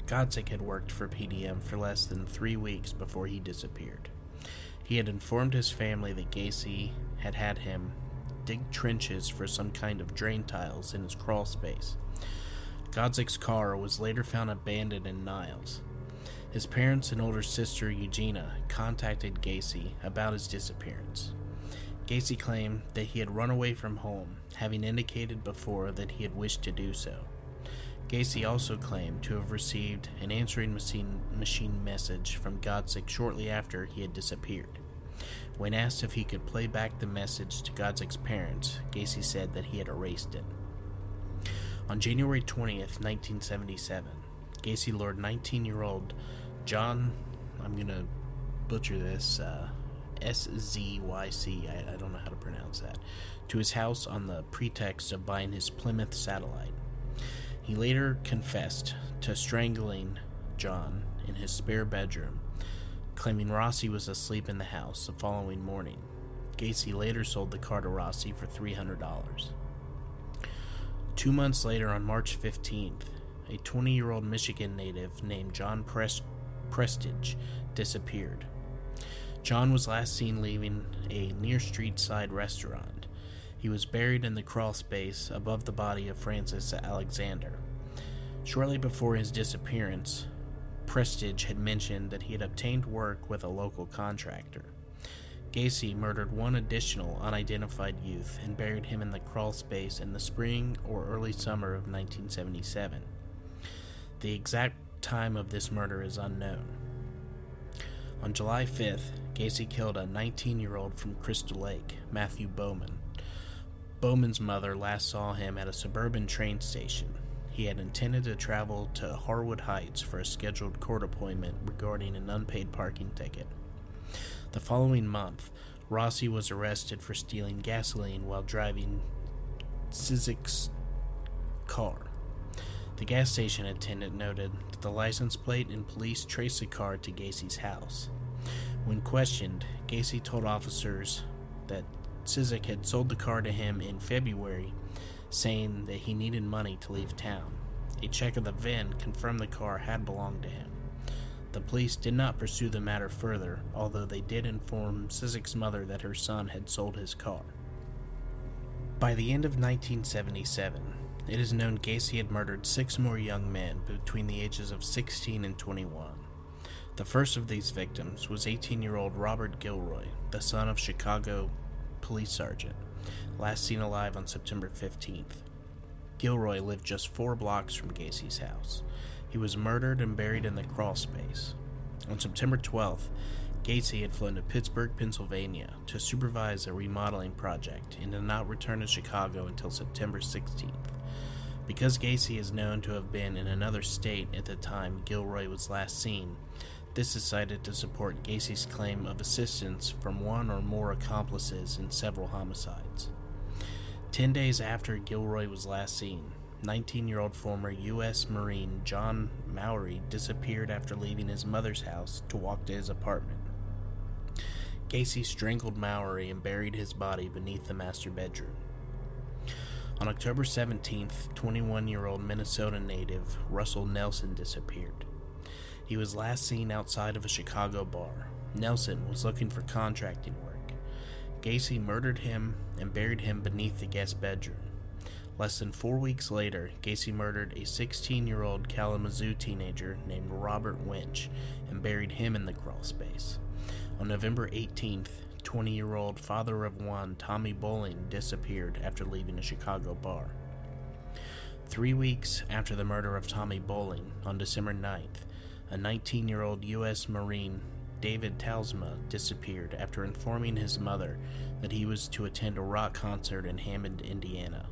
Godzik had worked for PDM for less than three weeks before he disappeared. He had informed his family that Gacy had had him dig trenches for some kind of drain tiles in his crawl space. Godzik's car was later found abandoned in Niles. His parents and older sister Eugenia contacted Gacy about his disappearance. Gacy claimed that he had run away from home, having indicated before that he had wished to do so. Gacy also claimed to have received an answering machine, message from Godzik shortly after he had disappeared. When asked if he could play back the message to Godzik's parents, Gacy said that he had erased it. On January 20th, 1977, Gacy lured 19 year old John, I'm going to butcher this, uh, S Z Y C, I, don't know how to pronounce that, to his house on the pretext of buying his Plymouth satellite. He later confessed to strangling John in his spare bedroom, claiming Rossi was asleep in the house the following morning. Gacy later sold the car to Rossi for $300. Two months later, on March 15th, a 20 year old Michigan native named John Pres- Prestidge disappeared. John was last seen leaving a near street side restaurant. He was buried in the crawl space above the body of Francis Alexander. Shortly before his disappearance, Prestidge had mentioned that he had obtained work with a local contractor. Gacy murdered one additional unidentified youth and buried him in the crawl space in the spring or early summer of 1977. The exact time of this murder is unknown. On July 5th, Gacy killed a 19 year old from Crystal Lake, Matthew Bowman. Bowman's mother last saw him at a suburban train station. He had intended to travel to Harwood Heights for a scheduled court appointment regarding an unpaid parking ticket. The following month, Rossi was arrested for stealing gasoline while driving Cizik's car. The gas station attendant noted that the license plate and police traced the car to Gacy's house. When questioned, Gacy told officers that Cizik had sold the car to him in February, saying that he needed money to leave town. A check of the VIN confirmed the car had belonged to him. The police did not pursue the matter further, although they did inform Cizik's mother that her son had sold his car. By the end of 1977, it is known Gacy had murdered six more young men between the ages of 16 and 21. The first of these victims was 18 year old Robert Gilroy, the son of Chicago police sergeant, last seen alive on September 15th. Gilroy lived just four blocks from Gacy's house. He was murdered and buried in the crawl space. On September 12th, Gacy had flown to Pittsburgh, Pennsylvania to supervise a remodeling project and did not return to Chicago until September 16th. Because Gacy is known to have been in another state at the time Gilroy was last seen, this is cited to support Gacy's claim of assistance from one or more accomplices in several homicides. Ten days after Gilroy was last seen, 19 year old former U.S. Marine John Mowery disappeared after leaving his mother's house to walk to his apartment. Gacy strangled Mowery and buried his body beneath the master bedroom. On October 17th, 21 year old Minnesota native Russell Nelson disappeared. He was last seen outside of a Chicago bar. Nelson was looking for contracting work. Gacy murdered him and buried him beneath the guest bedroom. Less than four weeks later, Gacy murdered a 16 year old Kalamazoo teenager named Robert Winch and buried him in the crawl space. On November 18th, 20 year old father of one, Tommy Boling, disappeared after leaving a Chicago bar. Three weeks after the murder of Tommy Boling, on December 9th, a 19 year old U.S. Marine, David Talsma, disappeared after informing his mother that he was to attend a rock concert in Hammond, Indiana.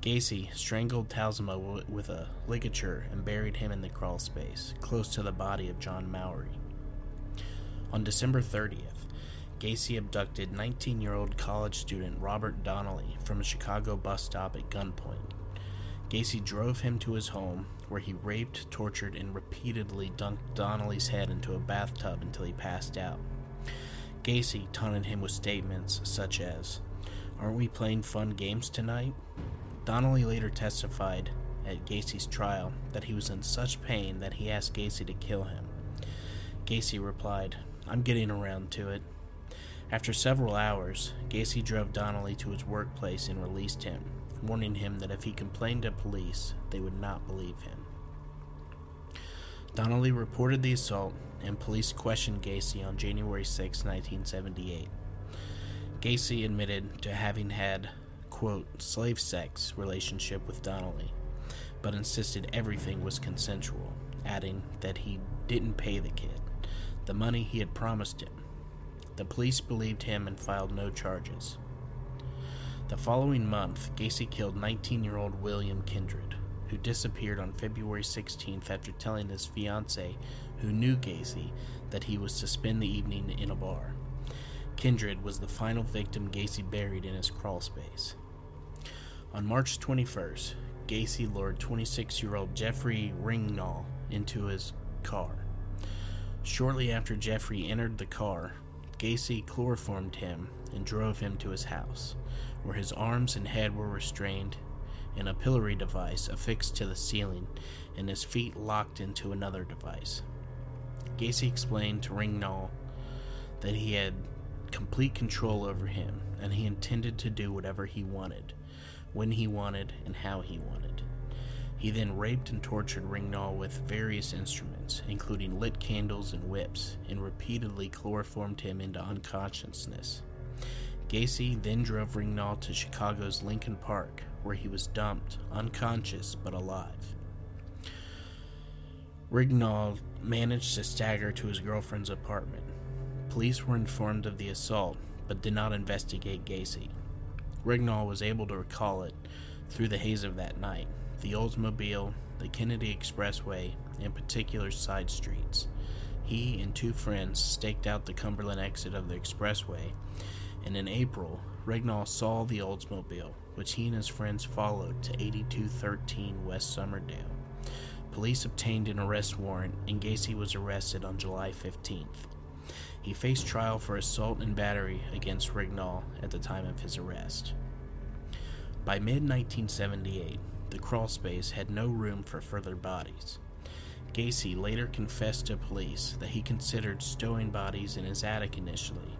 Gacy strangled Talsma with a ligature and buried him in the crawl space, close to the body of John Mowery. On December 30th, Gacy abducted 19 year old college student Robert Donnelly from a Chicago bus stop at gunpoint. Gacy drove him to his home, where he raped, tortured, and repeatedly dunked Donnelly's head into a bathtub until he passed out. Gacy taunted him with statements such as, Aren't we playing fun games tonight? Donnelly later testified at Gacy's trial that he was in such pain that he asked Gacy to kill him. Gacy replied, I'm getting around to it. After several hours, Gacy drove Donnelly to his workplace and released him warning him that if he complained to police, they would not believe him. Donnelly reported the assault, and police questioned Gacy on January 6, 1978. Gacy admitted to having had, quote, slave sex relationship with Donnelly, but insisted everything was consensual, adding that he didn't pay the kid, the money he had promised him. The police believed him and filed no charges. The following month, Gacy killed 19 year old William Kindred, who disappeared on February 16th after telling his fiancee, who knew Gacy, that he was to spend the evening in a bar. Kindred was the final victim Gacy buried in his crawl space. On March 21st, Gacy lured 26 year old Jeffrey Rignall into his car. Shortly after Jeffrey entered the car, Gacy chloroformed him and drove him to his house where his arms and head were restrained in a pillory device affixed to the ceiling and his feet locked into another device. Gacy explained to Rignall that he had complete control over him and he intended to do whatever he wanted, when he wanted, and how he wanted. He then raped and tortured Rignall with various instruments, including lit candles and whips, and repeatedly chloroformed him into unconsciousness. Gacy then drove Rignall to Chicago's Lincoln Park, where he was dumped, unconscious but alive. Rignall managed to stagger to his girlfriend's apartment. Police were informed of the assault, but did not investigate Gacy. Rignall was able to recall it through the haze of that night the Oldsmobile, the Kennedy Expressway, and particular side streets. He and two friends staked out the Cumberland exit of the expressway, and in April, Rignall saw the Oldsmobile, which he and his friends followed to 8213 West Summerdale. Police obtained an arrest warrant, and Gacy was arrested on July 15th. He faced trial for assault and battery against Rignall at the time of his arrest. By mid 1978, the crawlspace had no room for further bodies. Gacy later confessed to police that he considered stowing bodies in his attic initially,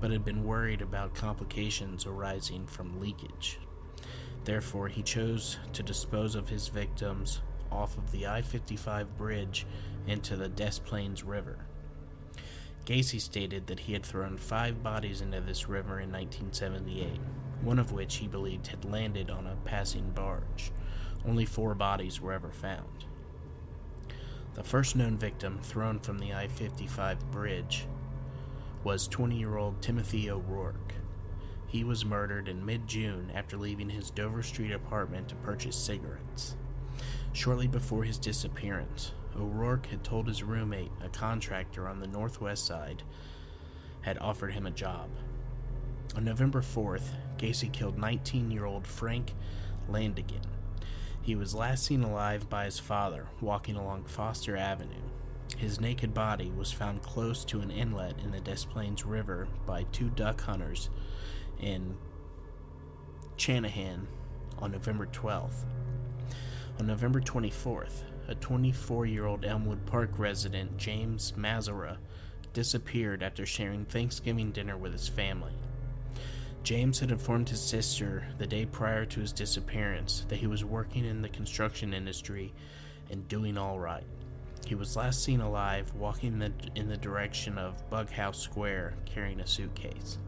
but had been worried about complications arising from leakage. Therefore, he chose to dispose of his victims off of the I 55 bridge into the Des Plaines River. Gacy stated that he had thrown five bodies into this river in 1978, one of which he believed had landed on a passing barge. Only four bodies were ever found. The first known victim thrown from the I 55 bridge was 20 year old Timothy O'Rourke. He was murdered in mid June after leaving his Dover Street apartment to purchase cigarettes. Shortly before his disappearance, O'Rourke had told his roommate, a contractor on the northwest side, had offered him a job. On November 4th, Gacy killed 19 year old Frank Landingin. He was last seen alive by his father walking along Foster Avenue. His naked body was found close to an inlet in the Des Plaines River by two duck hunters in Channahon on November 12th. On November 24th, a 24 year old Elmwood Park resident, James Mazzara, disappeared after sharing Thanksgiving dinner with his family. James had informed his sister the day prior to his disappearance that he was working in the construction industry and doing all right. He was last seen alive walking in the, in the direction of Bughouse Square carrying a suitcase.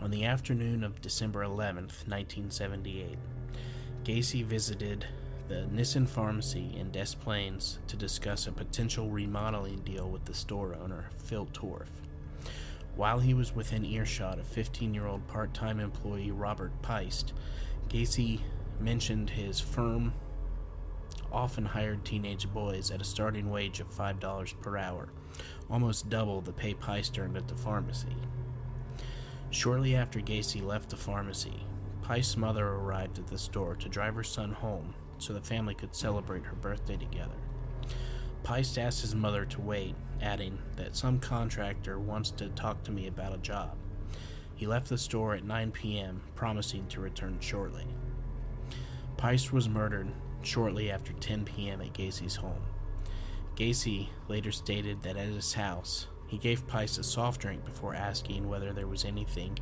On the afternoon of December 11th, 1978, Gacy visited the Nisson Pharmacy in Des Plaines to discuss a potential remodeling deal with the store owner, Phil Torf. While he was within earshot of 15 year old part time employee Robert Piest, Gacy mentioned his firm often hired teenage boys at a starting wage of $5 per hour, almost double the pay Piest earned at the pharmacy. Shortly after Gacy left the pharmacy, Piest's mother arrived at the store to drive her son home so the family could celebrate her birthday together. Piest asked his mother to wait, adding that some contractor wants to talk to me about a job. He left the store at 9 p.m., promising to return shortly. Piest was murdered shortly after 10 p.m. at Gacy's home. Gacy later stated that at his house, he gave Piest a soft drink before asking whether there was anything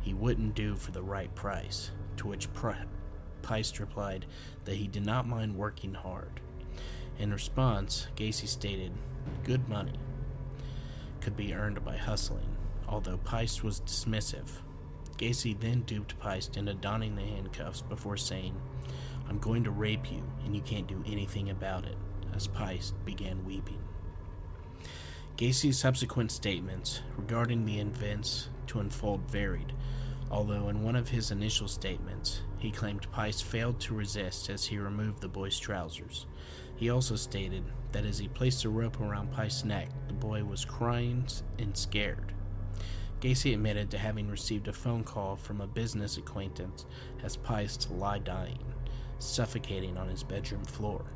he wouldn't do for the right price, to which Piest replied that he did not mind working hard. In response, Gacy stated, Good money could be earned by hustling, although Piest was dismissive. Gacy then duped Piest into donning the handcuffs before saying, I'm going to rape you, and you can't do anything about it, as Piest began weeping. Gacy's subsequent statements regarding the events to unfold varied, although in one of his initial statements, he claimed Piest failed to resist as he removed the boy's trousers. He also stated that as he placed a rope around Piest's neck, the boy was crying and scared. Gacy admitted to having received a phone call from a business acquaintance as Piest lay dying, suffocating on his bedroom floor.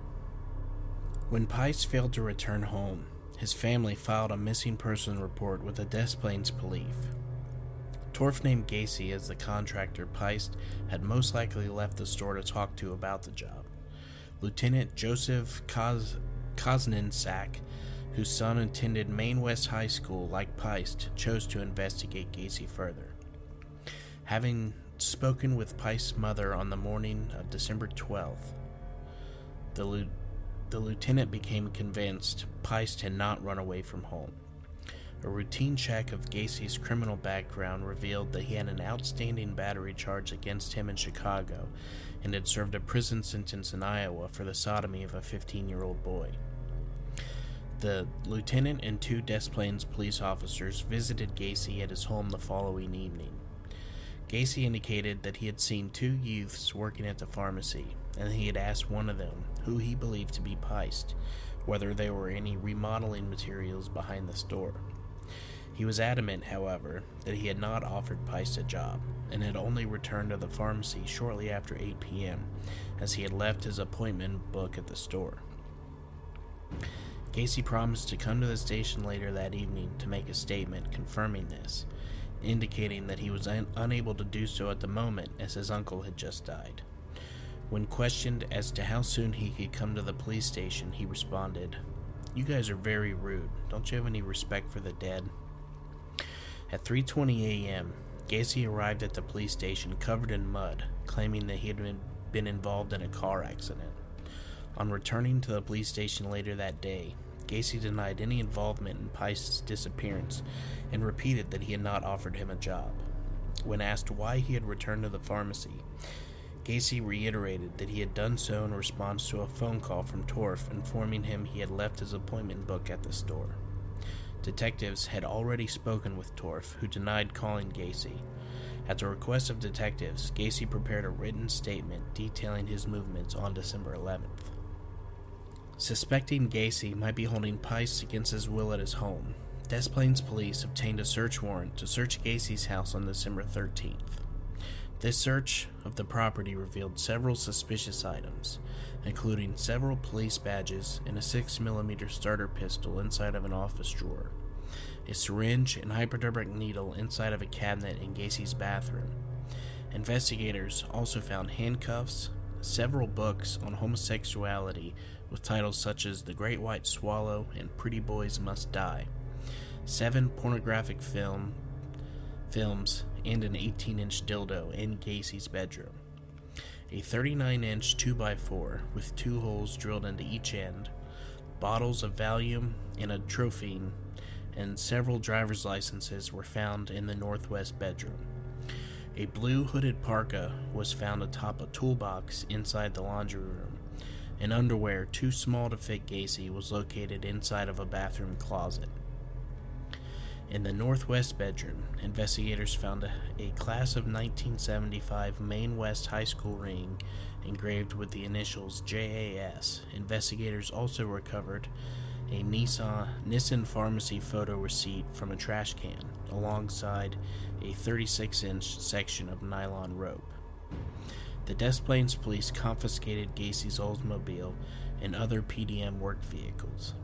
When Piest failed to return home, his family filed a missing person report with the Des Plaines Police. Torf named Gacy as the contractor Piest had most likely left the store to talk to about the job. Lieutenant Joseph Kos- Kozenczak, whose son attended Maine West High School like Piest, chose to investigate Gacy further. Having spoken with Piest's mother on the morning of December 12th, the, the lieutenant became convinced Piest had not run away from home. A routine check of Gacy's criminal background revealed that he had an outstanding battery charge against him in Chicago and had served a prison sentence in Iowa for the sodomy of a 15 year old boy. The lieutenant and two Des Plaines police officers visited Gacy at his home the following evening. Gacy indicated that he had seen two youths working at the pharmacy, and he had asked one of them, who he believed to be Piest, whether there were any remodeling materials behind the store. He was adamant, however, that he had not offered Piest a job, and had only returned to the pharmacy shortly after 8 p.m., as he had left his appointment book at the store. Gacy promised to come to the station later that evening to make a statement confirming this, indicating that he was un- unable to do so at the moment as his uncle had just died. When questioned as to how soon he could come to the police station, he responded, "You guys are very rude. Don't you have any respect for the dead?" At 3:20 a.m., Gacy arrived at the police station covered in mud, claiming that he had been, involved in a car accident. On returning to the police station later that day, Gacy denied any involvement in Piest's disappearance and repeated that he had not offered him a job. When asked why he had returned to the pharmacy, Gacy reiterated that he had done so in response to a phone call from Torf informing him he had left his appointment book at the store. Detectives had already spoken with Torf, who denied calling Gacy. At the request of detectives, Gacy prepared a written statement detailing his movements on December 11th. Suspecting Gacy might be holding Piest against his will at his home, Des Plaines police obtained a search warrant to search Gacy's house on December 13th. This search of the property revealed several suspicious items, including several police badges and a 6mm starter pistol inside of an office drawer, a syringe and hypodermic needle inside of a cabinet in Gacy's bathroom. Investigators also found handcuffs, several books on homosexuality with titles such as The Great White Swallow and Pretty Boys Must Die, seven pornographic film films and an 18 inch dildo in Gacy's bedroom. A 39 inch 2x4 with two holes drilled into each end, bottles of Valium and atropine, and several driver's licenses were found in the northwest bedroom. A blue hooded parka was found atop a toolbox inside the laundry room, and underwear too small to fit Gacy was located inside of a bathroom closet. In the northwest bedroom, investigators found a, a, class of 1975 Maine West High School ring engraved with the initials JAS. Investigators also recovered a Nisson, Nisson Pharmacy photo receipt from a trash can, alongside a 36 inch section of nylon rope. The Des Plaines police confiscated Gacy's Oldsmobile and other PDM work vehicles.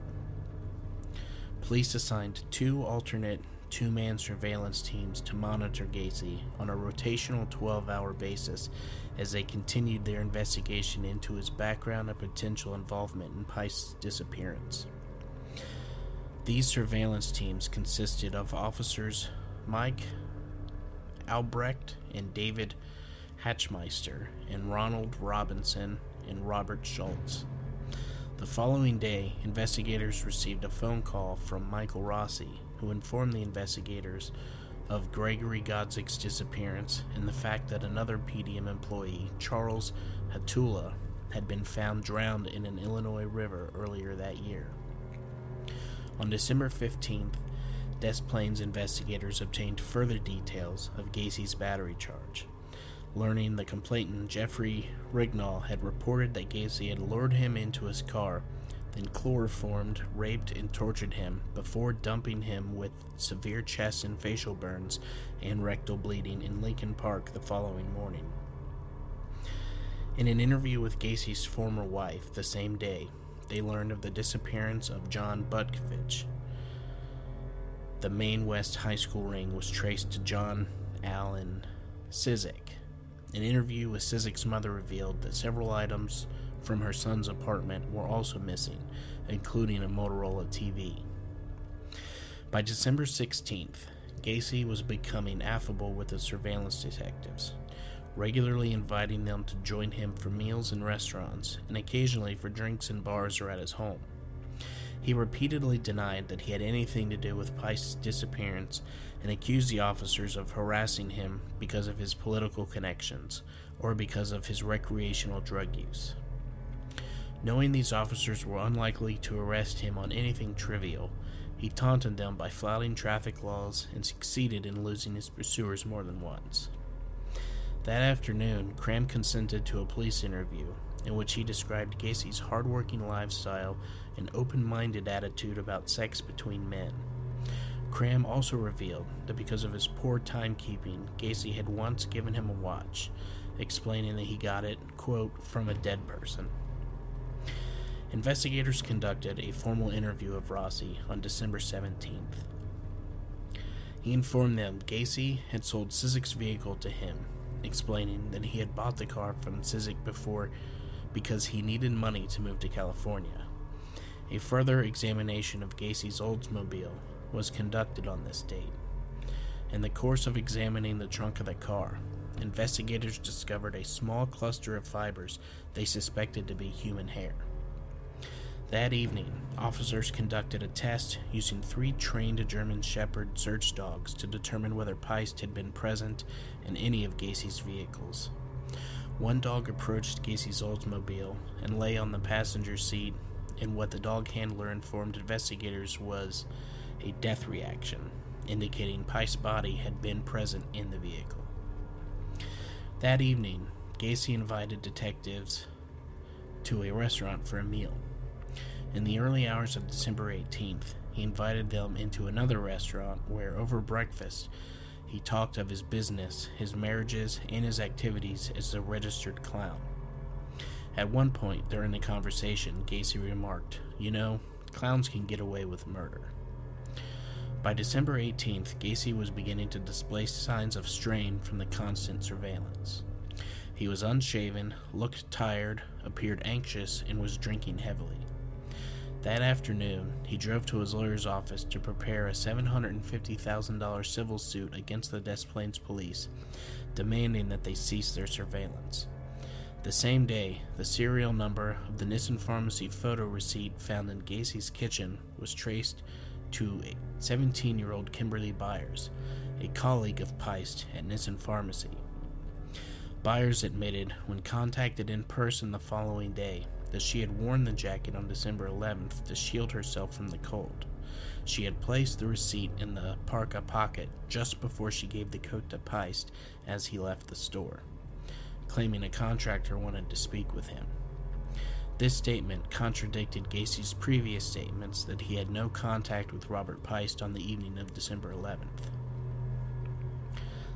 Police assigned two alternate two man surveillance teams to monitor Gacy on a rotational 12 hour basis as they continued their investigation into his background and potential involvement in Piest's disappearance. These surveillance teams consisted of officers Mike Albrecht and David Hachmeister and Ronald Robinson and Robert Schultz. The following day, investigators received a phone call from Michael Rossi, who informed the investigators of Gregory Godzik's disappearance and the fact that another PDM employee, Charles Hattula, had been found drowned in an Illinois river earlier that year. On December 15th, Des Plaines investigators obtained further details of Gacy's battery charge learning the complainant Jeffrey Rignall had reported that Gacy had lured him into his car, then chloroformed, raped, and tortured him before dumping him with severe chest and facial burns and rectal bleeding in Lincoln Park the following morning. In an interview with Gacy's former wife the same day, they learned of the disappearance of John Butkovich. The Maine West High School ring was traced to John Allen Sizik, an interview with Sizik's mother revealed that several items from her son's apartment were also missing, including a Motorola TV. By December 16th, Gacy was becoming affable with the surveillance detectives, regularly inviting them to join him for meals in restaurants and occasionally for drinks in bars or at his home. He repeatedly denied that he had anything to do with Piest's disappearance and accused the officers of harassing him because of his political connections or because of his recreational drug use. Knowing these officers were unlikely to arrest him on anything trivial, he taunted them by flouting traffic laws and succeeded in losing his pursuers more than once. That afternoon, Cram consented to a police interview in which he described Gacy's hardworking lifestyle and open minded attitude about sex between men. Cram also revealed that because of his poor timekeeping, Gacy had once given him a watch, explaining that he got it, quote, from a dead person. Investigators conducted a formal interview of Rossi on December 17th. He informed them Gacy had sold Cizik's vehicle to him, explaining that he had bought the car from Cizik before because he needed money to move to California. A further examination of Gacy's Oldsmobile was conducted on this date. In the course of examining the trunk of the car, investigators discovered a small cluster of fibers they suspected to be human hair. That evening, officers conducted a test using three trained German Shepherd search dogs to determine whether Piest had been present in any of Gacy's vehicles. One dog approached Gacy's Oldsmobile and lay on the passenger seat in what the dog handler informed investigators was a death reaction, indicating Piest's body had been present in the vehicle. That evening, Gacy invited detectives to a restaurant for a meal. In the early hours of December 18th, he invited them into another restaurant where, over breakfast, he talked of his business, his marriages, and his activities as a registered clown. At one point during the conversation, Gacy remarked, You know, clowns can get away with murder. By December 18th, Gacy was beginning to display signs of strain from the constant surveillance. He was unshaven, looked tired, appeared anxious, and was drinking heavily. That afternoon, he drove to his lawyer's office to prepare a $750,000 civil suit against the Des Plaines police, demanding that they cease their surveillance. The same day, the serial number of the Nisson Pharmacy photo receipt found in Gacy's kitchen was traced to 17 year old Kimberly Byers, a colleague of Piest at Nisson Pharmacy. Byers admitted, when contacted in person the following day, that she had worn the jacket on December 11th to shield herself from the cold. She had placed the receipt in the parka pocket just before she gave the coat to Piest as he left the store, claiming a contractor wanted to speak with him. This statement contradicted Gacy's previous statements that he had no contact with Robert Piest on the evening of December 11th.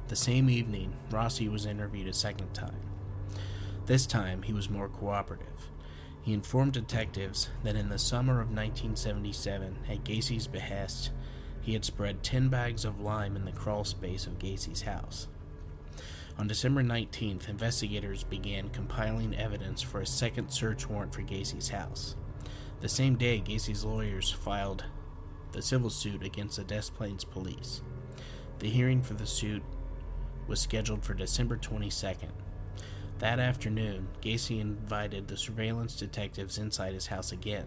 The same evening, Rossi was interviewed a second time. This time, he was more cooperative. He informed detectives that in the summer of 1977, at Gacy's behest, he had spread 10 bags of lime in the crawl space of Gacy's house. On December 19th, investigators began compiling evidence for a second search warrant for Gacy's house. The same day, Gacy's lawyers filed the civil suit against the Des Plaines police. The hearing for the suit was scheduled for December 22nd. That afternoon, Gacy invited the surveillance detectives inside his house again.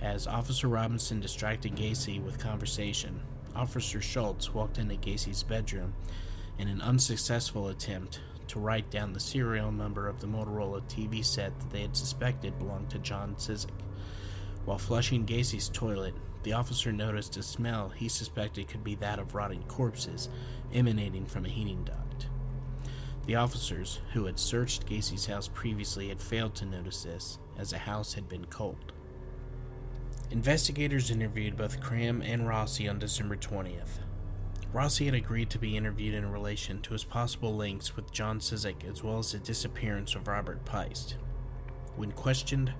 As Officer Robinson distracted Gacy with conversation, Officer Schultz walked into Gacy's bedroom in an unsuccessful attempt to write down the serial number of the Motorola TV set that they had suspected belonged to John Cizik. While flushing Gacy's toilet, the officer noticed a smell he suspected could be that of rotting corpses emanating from a heating duct. The officers who had searched Gacy's house previously had failed to notice this, as the house had been cold. Investigators interviewed both Cram and Rossi on December 20th. Rossi had agreed to be interviewed in relation to his possible links with John Cizik as well as the disappearance of Robert Piest. When questioned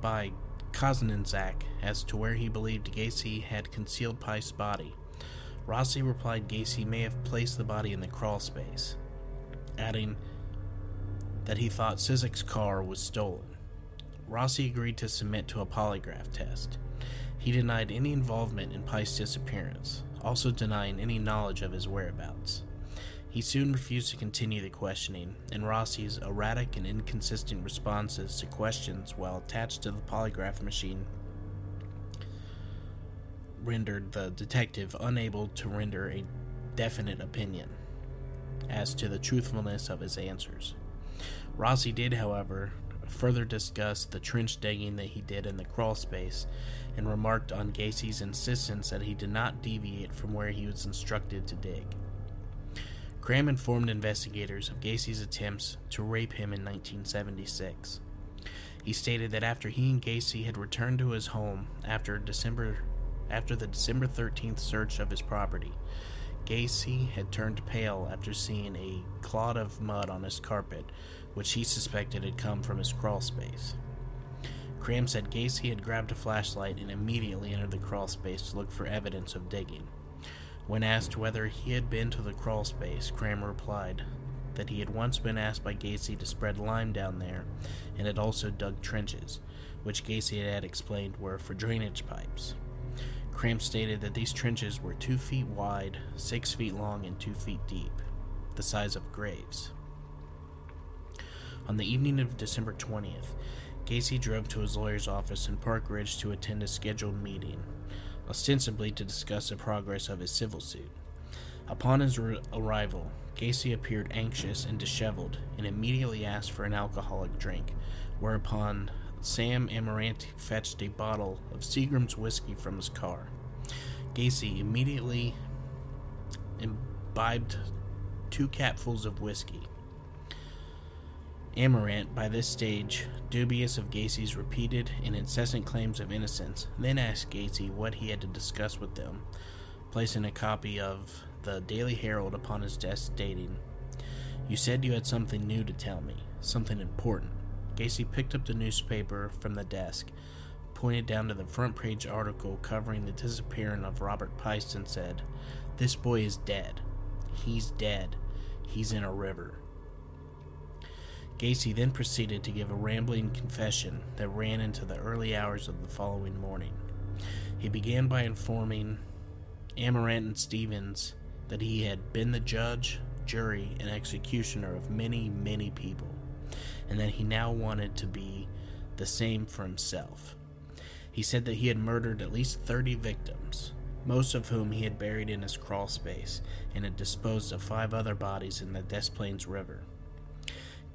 by Kozenczak as to where he believed Gacy had concealed Piest's body, Rossi replied Gacy may have placed the body in the crawl space, adding that he thought Cizik's car was stolen. Rossi agreed to submit to a polygraph test. He denied any involvement in Piest's disappearance, also denying any knowledge of his whereabouts. He soon refused to continue the questioning, and Rossi's erratic and inconsistent responses to questions while attached to the polygraph machine rendered the detective unable to render a definite opinion as to the truthfulness of his answers. Rossi did, however, further discuss the trench digging that he did in the crawl space and remarked on Gacy's insistence that he did not deviate from where he was instructed to dig. Cram informed investigators of Gacy's attempts to rape him in 1976. He stated that after he and Gacy had returned to his home after December after the December 13th search of his property, Gacy had turned pale after seeing a clod of mud on his carpet, which he suspected had come from his crawl space. Cram said Gacy had grabbed a flashlight and immediately entered the crawl space to look for evidence of digging. When asked whether he had been to the crawl space, Cram replied that he had once been asked by Gacy to spread lime down there and had also dug trenches, which Gacy had explained were for drainage pipes. Cram stated that these trenches were two feet wide, six feet long, and two feet deep, the size of graves. On the evening of December 20th, Gacy drove to his lawyer's office in Park Ridge to attend a scheduled meeting, ostensibly to discuss the progress of his civil suit. Upon his r- arrival, Gacy appeared anxious and disheveled and immediately asked for an alcoholic drink, whereupon Sam Amirante fetched a bottle of Seagram's whiskey from his car. Gacy immediately imbibed two capfuls of whiskey. Amirante, by this stage, dubious of Gacy's repeated and incessant claims of innocence, then asked Gacy what he had to discuss with them, placing a copy of the Daily Herald upon his desk, stating, You said you had something new to tell me, something important. Gacy picked up the newspaper from the desk, pointed down to the front page article covering the disappearance of Robert Piest, and said, This boy is dead. He's dead. He's in a river. Gacy then proceeded to give a rambling confession that ran into the early hours of the following morning. He began by informing Amirante and Stevens that he had been the judge, jury, and executioner of many, many people, and that he now wanted to be the same for himself. He said that he had murdered at least 30 victims, most of whom he had buried in his crawl space, and had disposed of five other bodies in the Des Plaines River.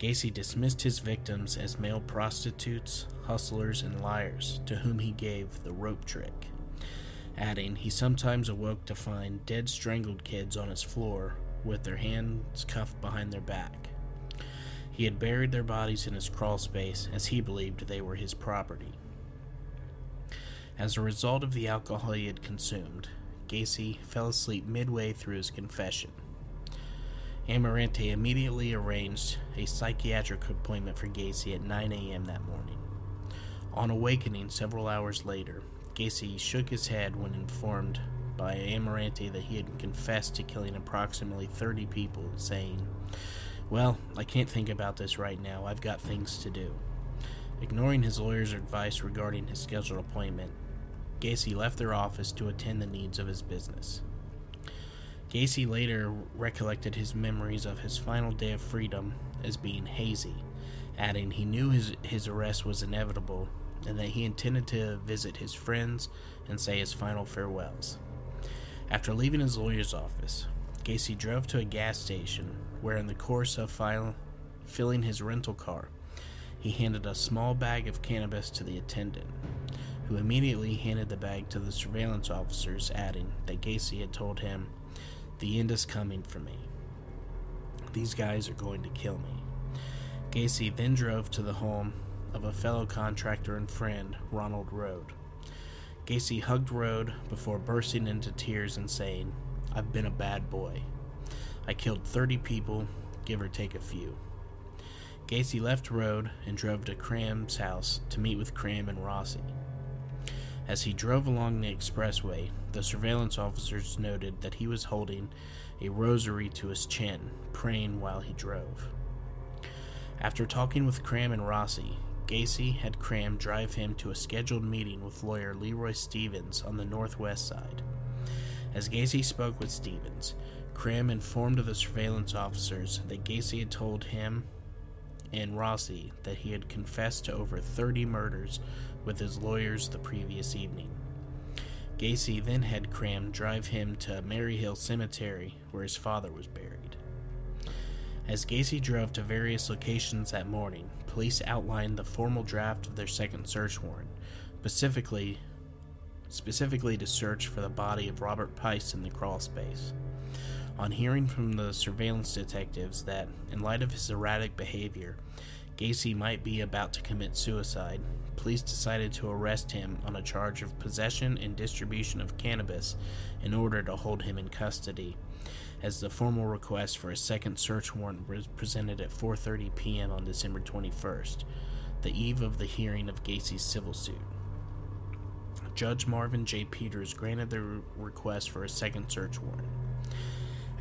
Gacy dismissed his victims as male prostitutes, hustlers, and liars to whom he gave the rope trick, adding he sometimes awoke to find dead strangled kids on his floor with their hands cuffed behind their back. He had buried their bodies in his crawl space as he believed they were his property. As a result of the alcohol he had consumed, Gacy fell asleep midway through his confession. Amirante immediately arranged a psychiatric appointment for Gacy at 9 a.m. that morning. On awakening several hours later, Gacy shook his head when informed by Amirante that he had confessed to killing approximately 30 people, saying, Well, I can't think about this right now. I've got things to do. Ignoring his lawyer's advice regarding his scheduled appointment, Gacy left their office to attend the needs of his business. Gacy later recollected his memories of his final day of freedom as being hazy, adding he knew his, his arrest was inevitable and that he intended to visit his friends and say his final farewells. After leaving his lawyer's office, Gacy drove to a gas station where, in the course of file, filling his rental car, he handed a small bag of cannabis to the attendant, who immediately handed the bag to the surveillance officers, adding that Gacy had told him, The end is coming for me. These guys are going to kill me. Gacy then drove to the home of a fellow contractor and friend, Ronald Rohde. Gacy hugged Rohde before bursting into tears and saying, I've been a bad boy. I killed 30 people, give or take a few. Gacy left Rohde and drove to Cram's house to meet with Cram and Rossi. As he drove along the expressway, the surveillance officers noted that he was holding a rosary to his chin, praying while he drove. After talking with Cram and Rossi, Gacy had Cram drive him to a scheduled meeting with lawyer Leroy Stevens on the northwest side. As Gacy spoke with Stevens, Cram informed the surveillance officers that Gacy had told him and Rossi that he had confessed to over 30 murders with his lawyers the previous evening. Gacy then had Cram drive him to Maryhill Cemetery where his father was buried. As Gacy drove to various locations that morning, police outlined the formal draft of their second search warrant, specifically specifically to search for the body of Robert Piest in the crawl space. On hearing from the surveillance detectives that, in light of his erratic behavior, Gacy might be about to commit suicide, police decided to arrest him on a charge of possession and distribution of cannabis in order to hold him in custody, as the formal request for a second search warrant was presented at 4:30 p.m. on December 21st, the eve of the hearing of Gacy's civil suit. Judge Marvin J. Peters granted the request for a second search warrant.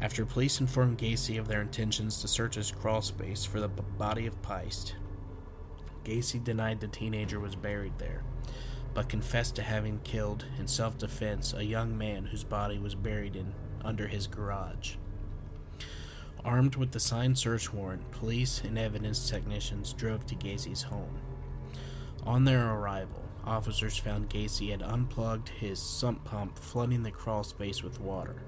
After police informed Gacy of their intentions to search his crawl space for the b- body of Piest, Gacy denied the teenager was buried there, but confessed to having killed in self defense a young man whose body was buried in under his garage. Armed with the signed search warrant, police and evidence technicians drove to Gacy's home. On their arrival, officers found Gacy had unplugged his sump pump, flooding the crawl space with water.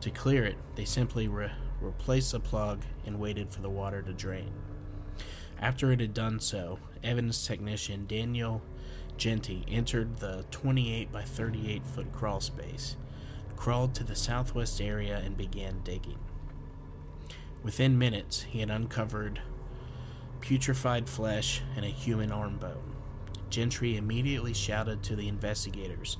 To clear it, they simply re- replaced the plug and waited for the water to drain. After it had done so, evidence technician Daniel Genty entered the 28 by 38 foot crawl space, crawled to the southwest area, and began digging. Within minutes, he had uncovered putrefied flesh and a human arm bone. Gentry immediately shouted to the investigators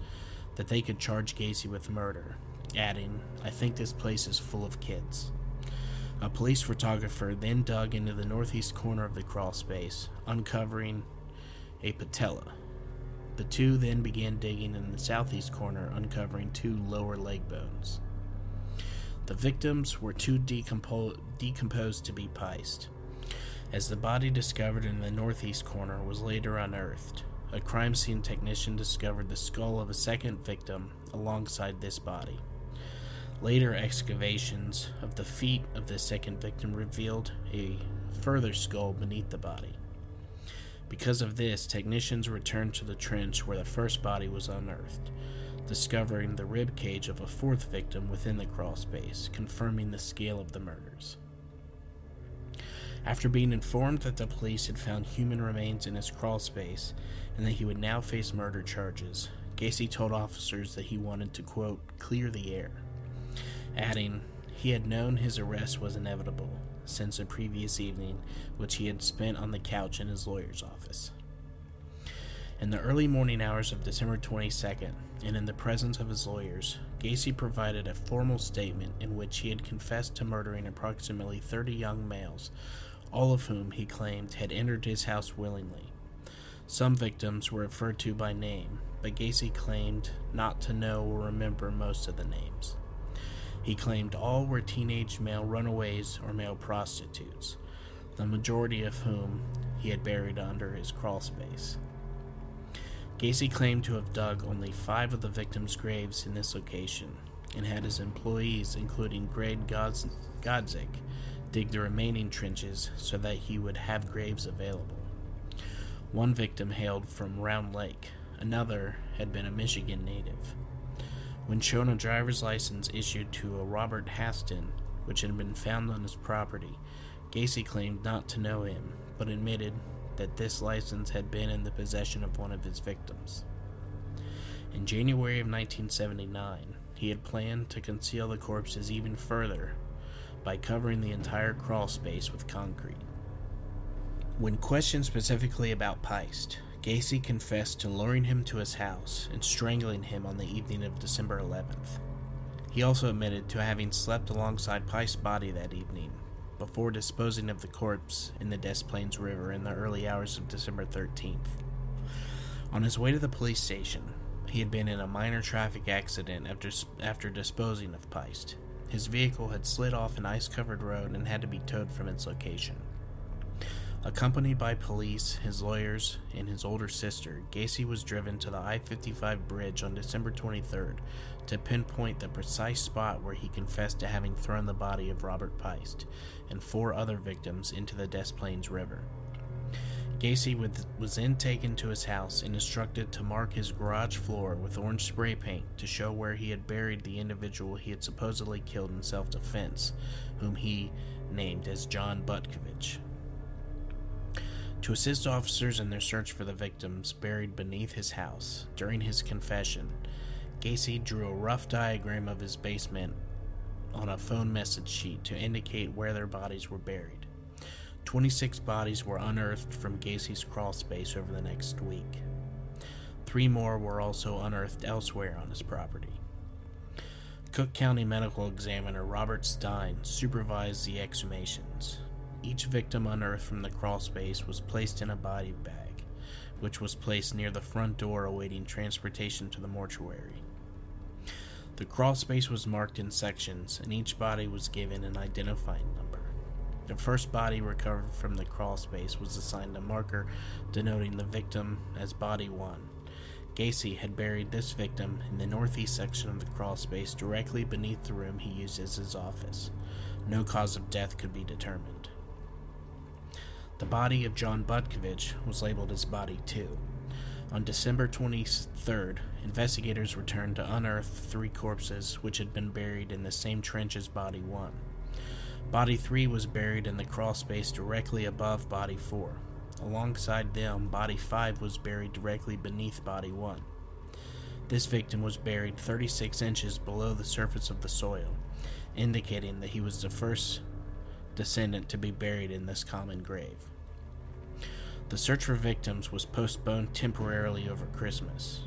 that they could charge Gacy with murder, adding, I think this place is full of kids. A police photographer then dug into the northeast corner of the crawl space, uncovering a patella. The two then began digging in the southeast corner, uncovering two lower leg bones. The victims were too decompo- decomposed to be pieced. As the body discovered in the northeast corner was later unearthed, a crime scene technician discovered the skull of a second victim alongside this body. Later excavations of the feet of the second victim revealed a further skull beneath the body. Because of this, technicians returned to the trench where the first body was unearthed, discovering the rib cage of a fourth victim within the crawl space, confirming the scale of the murders. After being informed that the police had found human remains in his crawl space and that he would now face murder charges, Gacy told officers that he wanted to, quote, clear the air, adding, he had known his arrest was inevitable since a previous evening which he had spent on the couch in his lawyer's office. In the early morning hours of December 22nd, and in the presence of his lawyers, Gacy provided a formal statement in which he had confessed to murdering approximately 30 young males, all of whom he claimed had entered his house willingly. Some victims were referred to by name, but Gacy claimed not to know or remember most of the names. He claimed all were teenage male runaways or male prostitutes, the majority of whom he had buried under his crawl space. Gacy claimed to have dug only five of the victims' graves in this location and had his employees, including Greg Godz- Godzik, dig the remaining trenches so that he would have graves available. One victim hailed from Round Lake, another had been a Michigan native. When shown a driver's license issued to a Robert Haston, which had been found on his property, Gacy claimed not to know him, but admitted that this license had been in the possession of one of his victims. In January of 1979, he had planned to conceal the corpses even further by covering the entire crawl space with concrete. When questioned specifically about Piest, Gacy confessed to luring him to his house and strangling him on the evening of December 11th. He also admitted to having slept alongside Piest's body that evening before disposing of the corpse in the Des Plaines River in the early hours of December 13th. On his way to the police station, he had been in a minor traffic accident after, after disposing of Piest. His vehicle had slid off an ice covered road and had to be towed from its location. Accompanied by police, his lawyers, and his older sister, Gacy was driven to the I 55 bridge on December 23rd to pinpoint the precise spot where he confessed to having thrown the body of Robert Piest and four other victims into the Des Plaines River. Gacy was then taken to his house and instructed to mark his garage floor with orange spray paint to show where he had buried the individual he had supposedly killed in self defense, whom he named as John Butkovich. To assist officers in their search for the victims buried beneath his house, during his confession, Gacy drew a rough diagram of his basement on a phone message sheet to indicate where their bodies were buried. 26 bodies were unearthed from Gacy's crawl space over the next week. Three more were also unearthed elsewhere on his property. Cook County Medical Examiner Robert Stein supervised the exhumations. Each victim unearthed from the crawlspace was placed in a body bag, which was placed near the front door awaiting transportation to the mortuary. The crawlspace was marked in sections, and each body was given an identifying number. The first body recovered from the crawlspace was assigned a marker denoting the victim as Body 1. Gacy had buried this victim in the northeast section of the crawlspace directly beneath the room he used as his office. No cause of death could be determined. The body of John Butkovich was labeled as Body 2. On December 23rd, investigators returned to unearth three corpses which had been buried in the same trench as Body 1. Body 3 was buried in the crawl space directly above Body 4. Alongside them, Body 5 was buried directly beneath Body 1. This victim was buried 36 inches below the surface of the soil, indicating that he was the first descendant to be buried in this common grave. The search for victims was postponed temporarily over Christmas.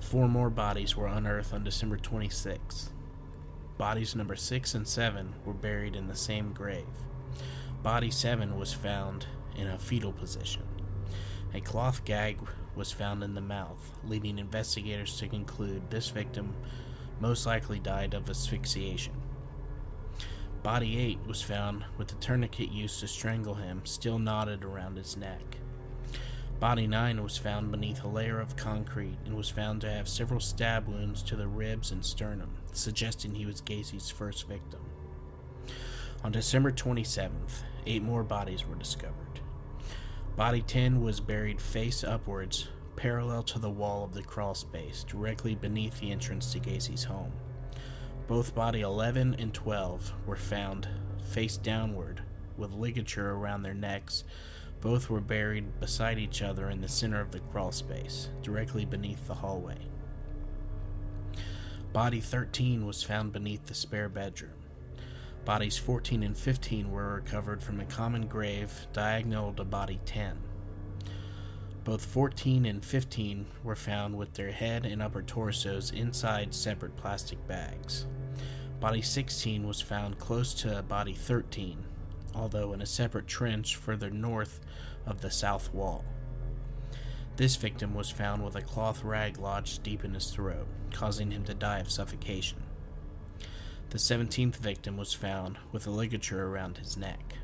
Four more bodies were unearthed on December 26th. Bodies number 6 and 7 were buried in the same grave. Body 7 was found in a fetal position. A cloth gag was found in the mouth, leading investigators to conclude this victim most likely died of asphyxiation. Body 8 was found with the tourniquet used to strangle him still knotted around his neck. Body 9 was found beneath a layer of concrete and was found to have several stab wounds to the ribs and sternum, suggesting he was Gacy's first victim. On December 27th, eight more bodies were discovered. Body 10 was buried face upwards, parallel to the wall of the crawl space, directly beneath the entrance to Gacy's home. Both body 11 and 12 were found face downward, with ligature around their necks both were buried beside each other in the center of the crawl space, directly beneath the hallway. Body 13 was found beneath the spare bedroom. Bodies 14 and 15 were recovered from a common grave diagonal to body 10. Both 14 and 15 were found with their head and upper torsos inside separate plastic bags. Body 16 was found close to body 13, although in a separate trench further north of the south wall. This victim was found with a cloth rag lodged deep in his throat, causing him to die of suffocation. The 17th victim was found with a ligature around his neck.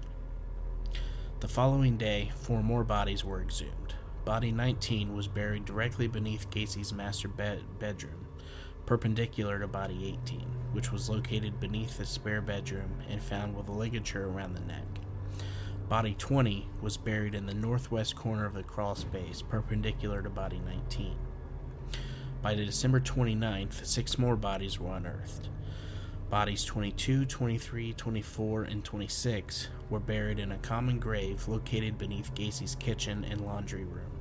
The following day, four more bodies were exhumed. Body 19 was buried directly beneath Gacy's master bed- bedroom, perpendicular to body 18, which was located beneath the spare bedroom and found with a ligature around the neck. Body 20 was buried in the northwest corner of the crawl space, perpendicular to body 19. By December 29th, six more bodies were unearthed. Bodies 22, 23, 24, and 26 were buried in a common grave located beneath Gacy's kitchen and laundry room,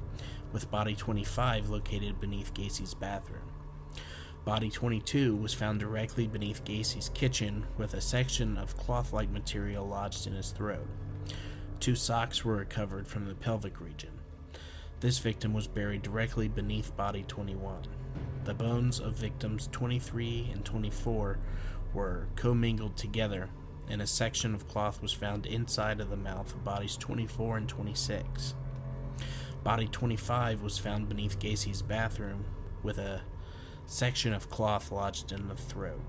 with body 25 located beneath Gacy's bathroom. Body 22 was found directly beneath Gacy's kitchen with a section of cloth like material lodged in his throat. Two socks were recovered from the pelvic region. This victim was buried directly beneath body 21. The bones of victims 23 and 24 were commingled together, and a section of cloth was found inside of the mouth of bodies 24 and 26. Body 25 was found beneath Gacy's bathroom with a section of cloth lodged in the throat.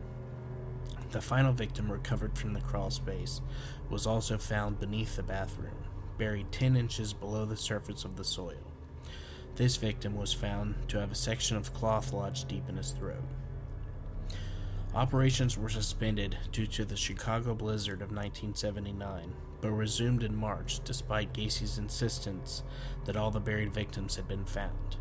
The final victim recovered from the crawl space was also found beneath the bathroom, buried 10 inches below the surface of the soil. This victim was found to have a section of cloth lodged deep in his throat. Operations were suspended due to the Chicago blizzard of 1979, but resumed in March despite Gacy's insistence that all the buried victims had been found.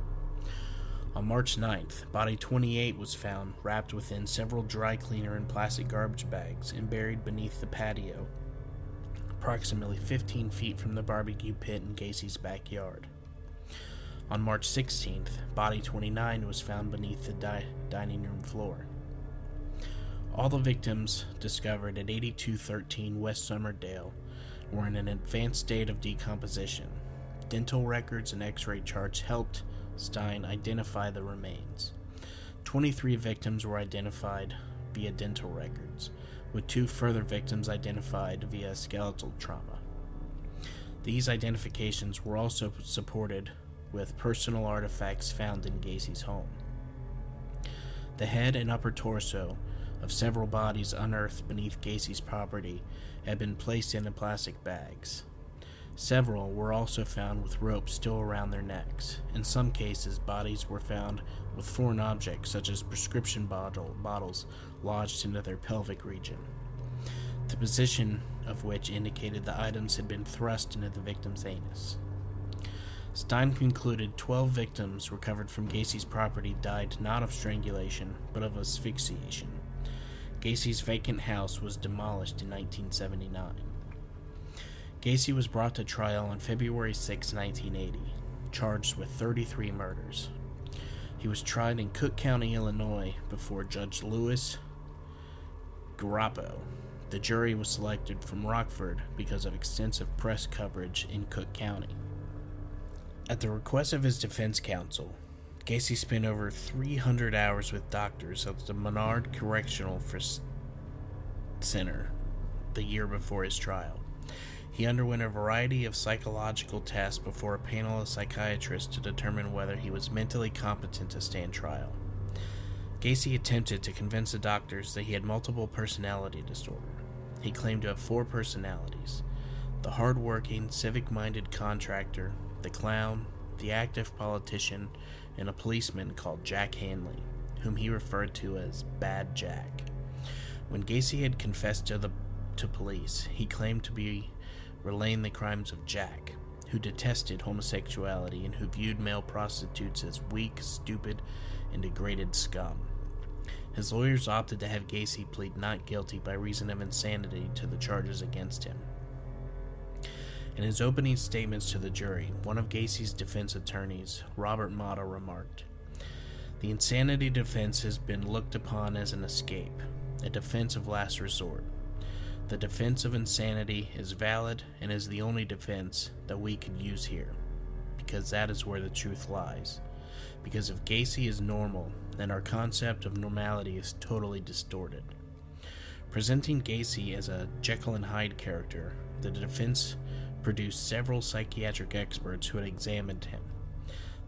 On March 9th, body 28 was found wrapped within several dry cleaner and plastic garbage bags and buried beneath the patio, approximately 15 feet from the barbecue pit in Gacy's backyard. On March 16th, body 29 was found beneath the di- dining room floor. All the victims discovered at 8213 West Summerdale were in an advanced state of decomposition. Dental records and x ray charts helped Stein identify the remains. 23 victims were identified via dental records, with two further victims identified via skeletal trauma. These identifications were also supported with personal artifacts found in Gacy's home. The head and upper torso of several bodies unearthed beneath Gacy's property had been placed in plastic bags. Several were also found with ropes still around their necks. In some cases, bodies were found with foreign objects such as prescription bottle, bottles lodged into their pelvic region, the position of which indicated the items had been thrust into the victim's anus. Stein concluded 12 victims recovered from Gacy's property died not of strangulation, but of asphyxiation. Gacy's vacant house was demolished in 1979. Gacy was brought to trial on February 6, 1980, charged with 33 murders. He was tried in Cook County, Illinois, before Judge Louis Garippo. The jury was selected from Rockford because of extensive press coverage in Cook County. At the request of his defense counsel, Gacy spent over 300 hours with doctors at the Menard Correctional Center the year before his trial. He underwent a variety of psychological tests before a panel of psychiatrists to determine whether he was mentally competent to stand trial. Gacy attempted to convince the doctors that he had multiple personality disorder. He claimed to have four personalities the hard-working, civic minded contractor, the clown, the active politician, and a policeman called Jack Hanley, whom he referred to as Bad Jack. When Gacy had confessed to the to police, he claimed to be relaying the crimes of Jack, who detested homosexuality and who viewed male prostitutes as weak, stupid, and degraded scum. His lawyers opted to have Gacy plead not guilty by reason of insanity to the charges against him. In his opening statements to the jury, one of Gacy's defense attorneys, Robert Motta, remarked The insanity defense has been looked upon as an escape, a defense of last resort. The defense of insanity is valid and is the only defense that we could use here, because that is where the truth lies. Because if Gacy is normal, then our concept of normality is totally distorted. Presenting Gacy as a Jekyll and Hyde character, the defense produced several psychiatric experts who had examined him.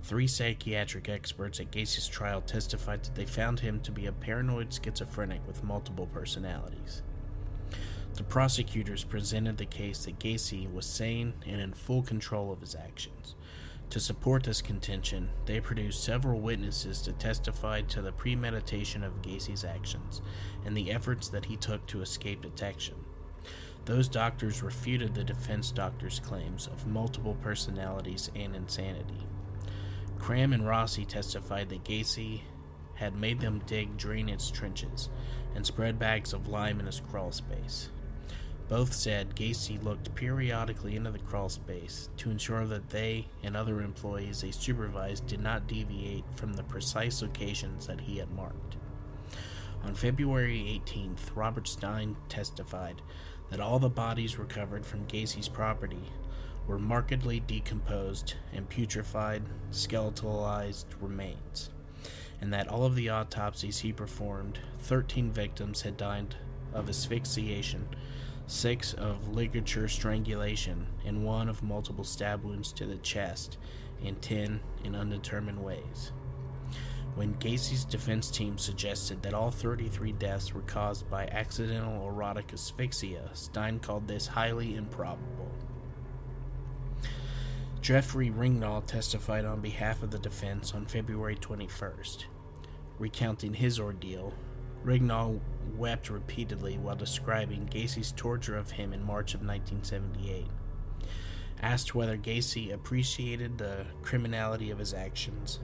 Three psychiatric experts at Gacy's trial testified that they found him to be a paranoid schizophrenic with multiple personalities. The prosecutors presented the case that Gacy was sane and in full control of his actions. To support this contention, they produced several witnesses to testify to the premeditation of Gacy's actions and the efforts that he took to escape detection. Those doctors refuted the defense doctors' claims of multiple personalities and insanity. Cram and Rossi testified that Gacy had made them dig drainage trenches and spread bags of lime in his crawl space. Both said Gacy looked periodically into the crawl space to ensure that they and other employees they supervised did not deviate from the precise locations that he had marked. On February 18th, Robert Stein testified that all the bodies recovered from Gacy's property were markedly decomposed and putrefied, skeletalized remains, and that all of the autopsies he performed, 13 victims had died of asphyxiation six of ligature strangulation, and one of multiple stab wounds to the chest, and ten in undetermined ways. When Gacy's defense team suggested that all 33 deaths were caused by accidental erotic asphyxia, Stein called this highly improbable. Jeffrey Rignall testified on behalf of the defense on February 21st. Recounting his ordeal, Rignall wept repeatedly while describing Gacy's torture of him in March of 1978. Asked whether Gacy appreciated the criminality of his actions,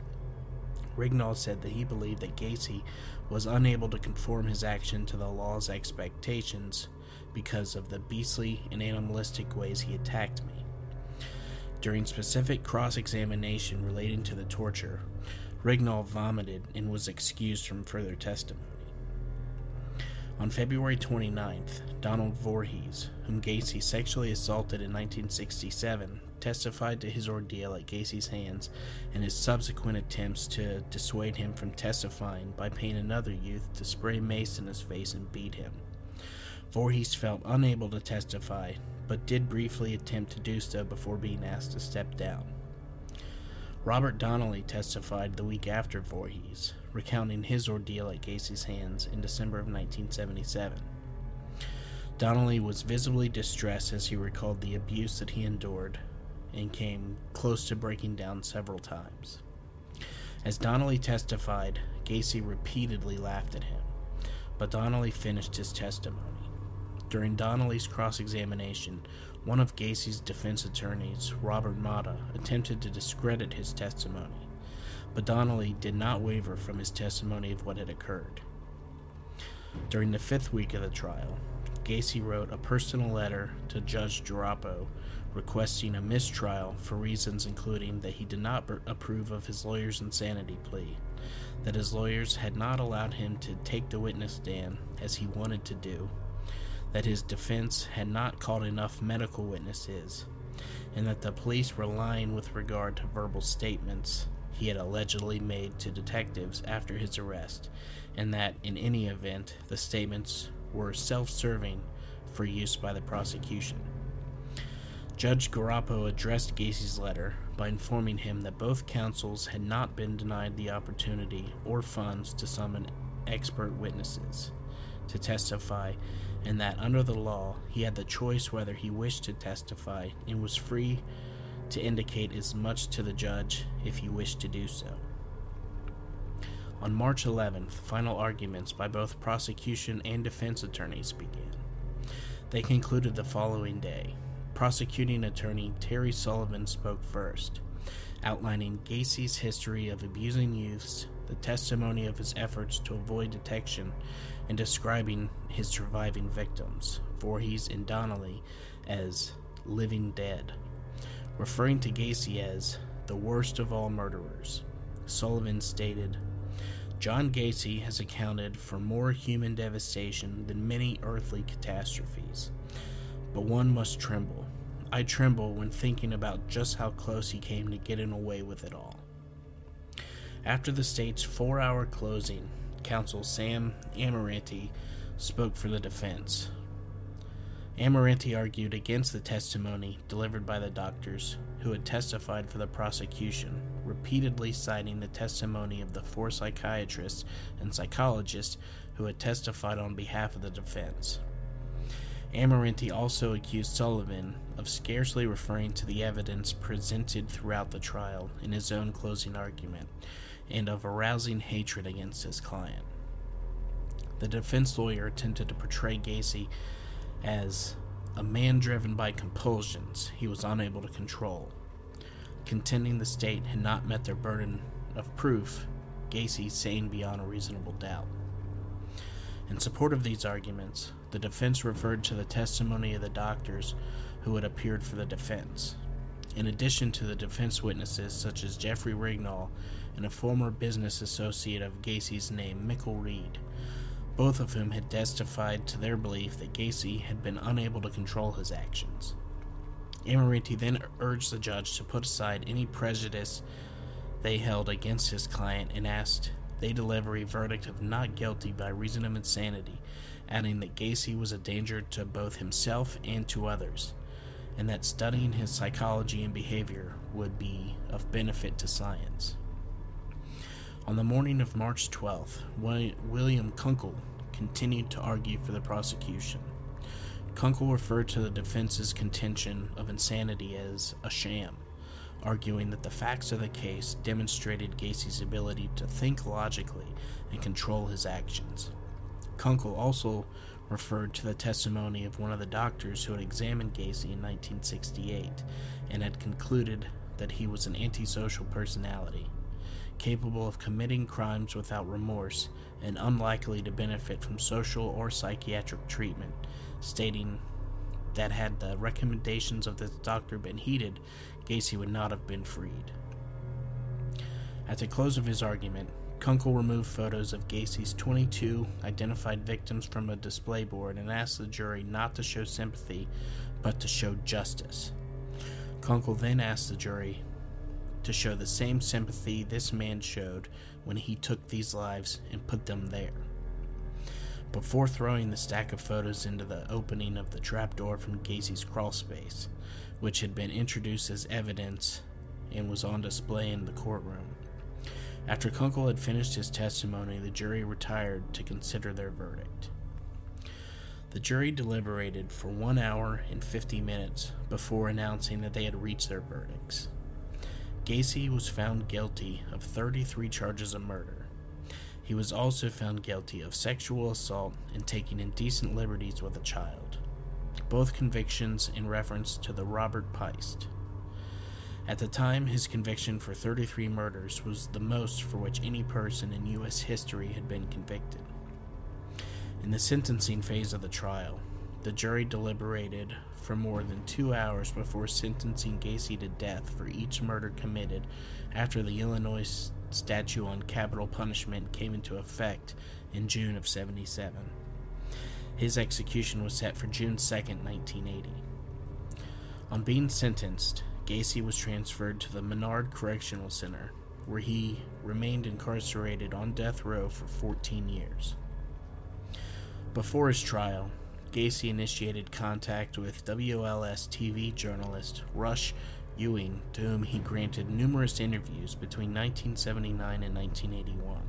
Rignall said that he believed that Gacy was unable to conform his action to the law's expectations because of the beastly and animalistic ways he attacked me. During specific cross examination relating to the torture, Rignall vomited and was excused from further testimony. On February 29th, Donald Voorhees, whom Gacy sexually assaulted in 1967, testified to his ordeal at Gacy's hands and his subsequent attempts to dissuade him from testifying by paying another youth to spray mace in his face and beat him. Voorhees felt unable to testify, but did briefly attempt to do so before being asked to step down. Robert Donnelly testified the week after Voorhees, recounting his ordeal at Gacy's hands in December of 1977. Donnelly was visibly distressed as he recalled the abuse that he endured and came close to breaking down several times. As Donnelly testified, Gacy repeatedly laughed at him, but Donnelly finished his testimony. During Donnelly's cross examination, one of Gacy's defense attorneys, Robert Motta, attempted to discredit his testimony, but Donnelly did not waver from his testimony of what had occurred. During the fifth week of the trial, Gacy wrote a personal letter to Judge Garippo requesting a mistrial for reasons including that he did not approve of his lawyer's insanity plea, that his lawyers had not allowed him to take the witness stand as he wanted to do, that his defense had not called enough medical witnesses, and that the police were lying with regard to verbal statements he had allegedly made to detectives after his arrest, and that in any event the statements were self serving for use by the prosecution. Judge Garippo addressed Gacy's letter by informing him that both counsels had not been denied the opportunity or funds to summon expert witnesses to testify, and that under the law he had the choice whether he wished to testify and was free to indicate as much to the judge if he wished to do so. On March 11th, final arguments by both prosecution and defense attorneys began. They concluded the following day. Prosecuting attorney Terry Sullivan spoke first, outlining Gacy's history of abusing youths, the testimony of his efforts to avoid detection, and describing his surviving victims, Voorhees and Donnelly, as living dead, referring to Gacy as the worst of all murderers. Sullivan stated, John Gacy has accounted for more human devastation than many earthly catastrophes but one must tremble. I tremble when thinking about just how close he came to getting away with it all. After the state's four hour closing, counsel Sam Amirante spoke for the defense. Amirante argued against the testimony delivered by the doctors who had testified for the prosecution, repeatedly citing the testimony of the four psychiatrists and psychologists who had testified on behalf of the defense. Amirante also accused Sullivan of scarcely referring to the evidence presented throughout the trial in his own closing argument, and of arousing hatred against his client. The defense lawyer attempted to portray Gacy as a man driven by compulsions he was unable to control. Contending the state had not met their burden of proof, Gacy sane beyond a reasonable doubt. In support of these arguments, the defense referred to the testimony of the doctors who had appeared for the defense. In addition to the defense witnesses such as Jeffrey Rignall and a former business associate of Gacy's named Mickle Reed, both of whom had testified to their belief that Gacy had been unable to control his actions. Amirante then urged the judge to put aside any prejudice they held against his client and asked they deliver a verdict of not guilty by reason of insanity adding that Gacy was a danger to both himself and to others, and that studying his psychology and behavior would be of benefit to science. On the morning of March 12th, William Kunkel continued to argue for the prosecution. Kunkel referred to the defense's contention of insanity as a sham, arguing that the facts of the case demonstrated Gacy's ability to think logically and control his actions. Kunkel also referred to the testimony of one of the doctors who had examined Gacy in 1968 and had concluded that he was an antisocial personality, capable of committing crimes without remorse and unlikely to benefit from social or psychiatric treatment, stating that had the recommendations of this doctor been heeded, Gacy would not have been freed. At the close of his argument, Kunkel removed photos of Gacy's 22 identified victims from a display board and asked the jury not to show sympathy, but to show justice. Kunkel then asked the jury to show the same sympathy this man showed when he took these lives and put them there. Before throwing the stack of photos into the opening of the trapdoor from Gacy's crawlspace, which had been introduced as evidence and was on display in the courtroom. After Kunkel had finished his testimony, the jury retired to consider their verdict. The jury deliberated for one hour and 50 minutes before announcing that they had reached their verdicts. Gacy was found guilty of 33 charges of murder. He was also found guilty of sexual assault and taking indecent liberties with a child, both convictions in reference to the Robert Piest. At the time, his conviction for 33 murders was the most for which any person in U.S. history had been convicted. In the sentencing phase of the trial, the jury deliberated for more than two hours before sentencing Gacy to death for each murder committed after the Illinois statute on capital punishment came into effect in June of 77. His execution was set for June 2, 1980. On being sentenced, Gacy was transferred to the Menard Correctional Center, where he remained incarcerated on death row for 14 years. Before his trial, Gacy initiated contact with WLS TV journalist Russ Ewing, to whom he granted numerous interviews between 1979 and 1981.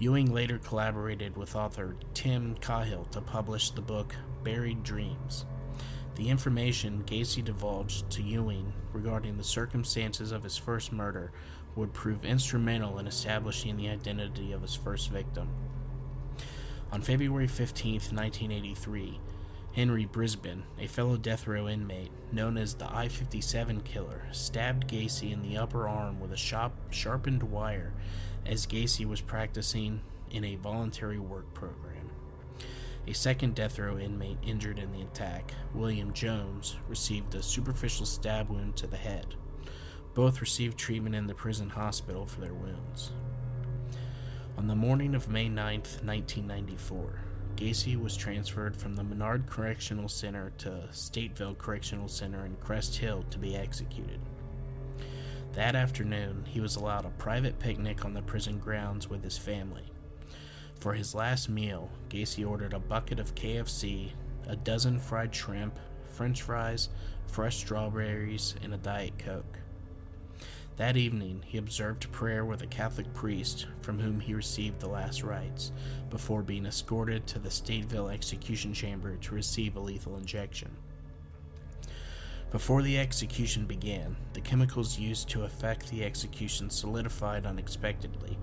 Ewing later collaborated with author Tim Cahill to publish the book Buried Dreams. The information Gacy divulged to Ewing regarding the circumstances of his first murder would prove instrumental in establishing the identity of his first victim. On February 15, 1983, Henry Brisbon, a fellow death row inmate known as the I 57 killer, stabbed Gacy in the upper arm with a sharp, sharpened wire as Gacy was practicing in a voluntary work program. A second death row inmate injured in the attack, William Jones, received a superficial stab wound to the head. Both received treatment in the prison hospital for their wounds. On the morning of May 9, 1994, Gacy was transferred from the Menard Correctional Center to Stateville Correctional Center in Crest Hill to be executed. That afternoon, he was allowed a private picnic on the prison grounds with his family. For his last meal, Gacy ordered a bucket of KFC, a dozen fried shrimp, french fries, fresh strawberries, and a Diet Coke. That evening, he observed prayer with a Catholic priest from whom he received the last rites, before being escorted to the Stateville execution chamber to receive a lethal injection. Before the execution began, the chemicals used to effect the execution solidified unexpectedly,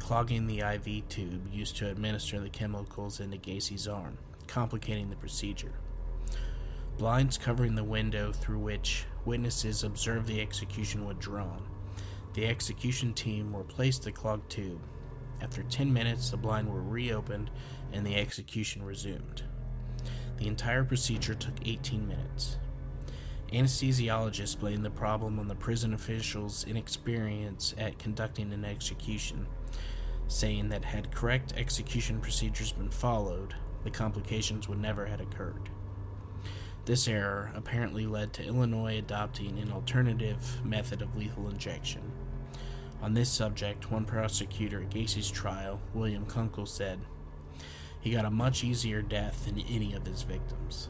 clogging the IV tube used to administer the chemicals into Gacy's arm, complicating the procedure. Blinds covering the window through which witnesses observed the execution were drawn. The execution team replaced the clogged tube. After 10 minutes, the blind were reopened and the execution resumed. The entire procedure took 18 minutes. Anesthesiologists blamed the problem on the prison officials' inexperience at conducting an execution saying that had correct execution procedures been followed, the complications would never have occurred. This error apparently led to Illinois adopting an alternative method of lethal injection. On this subject, one prosecutor at Gacy's trial, William Kunkel, said, He got a much easier death than any of his victims.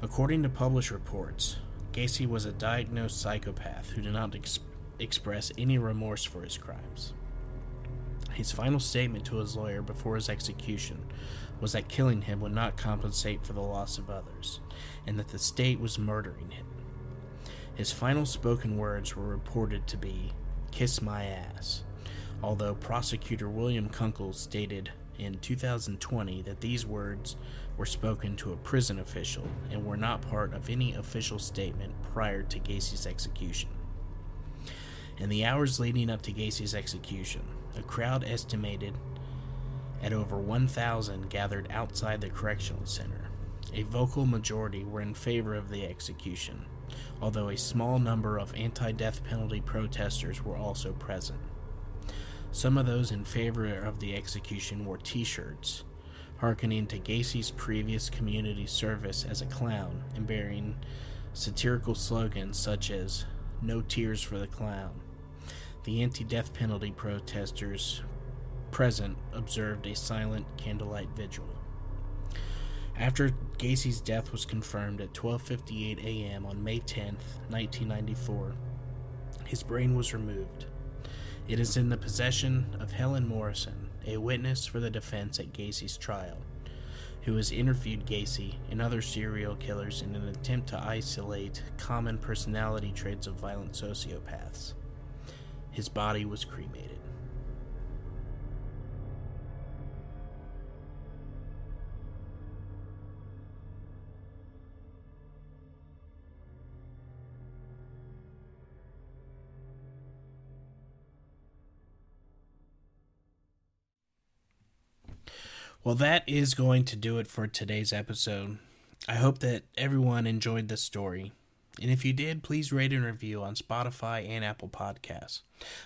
According to published reports, Gacy was a diagnosed psychopath who did not ex- express any remorse for his crimes. His final statement to his lawyer before his execution was that killing him would not compensate for the loss of others, and that the state was murdering him. His final spoken words were reported to be, Kiss my ass, although prosecutor William Kunkel stated, in 2020 that these words were spoken to a prison official and were not part of any official statement prior to Gacy's execution. In the hours leading up to Gacy's execution, a crowd estimated at over 1,000 gathered outside the correctional center. A vocal majority were in favor of the execution, although a small number of anti death penalty protesters were also present. Some of those in favor of the execution wore t shirts, hearkening to Gacy's previous community service as a clown and bearing satirical slogans such as No Tears for the Clown. The anti death penalty protesters present observed a silent candlelight vigil. After Gacy's death was confirmed at 12:58 a.m. on May 10, 1994, his brain was removed. It is in the possession of Helen Morrison, a witness for the defense at Gacy's trial, who has interviewed Gacy and other serial killers in an attempt to isolate common personality traits of violent sociopaths. His body was cremated. Well, that is going to do it for today's episode. I hope that everyone enjoyed this story. And if you did, please rate and review on Spotify and Apple Podcasts.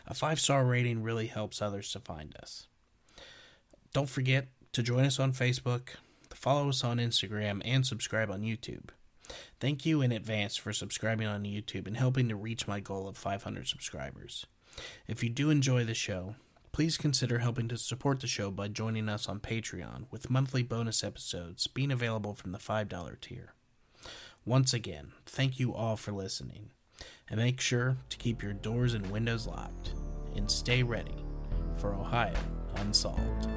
A five star rating really helps others to find us. Don't forget to join us on Facebook, follow us on Instagram, and subscribe on YouTube. Thank you in advance for subscribing on YouTube and helping to reach my goal of 500 subscribers. If you do enjoy the show, Please consider helping to support the show by joining us on Patreon, with monthly bonus episodes being available from the $5 tier. Once again, thank you all for listening, and make sure to keep your doors and windows locked, and stay ready for Ohio Unsolved.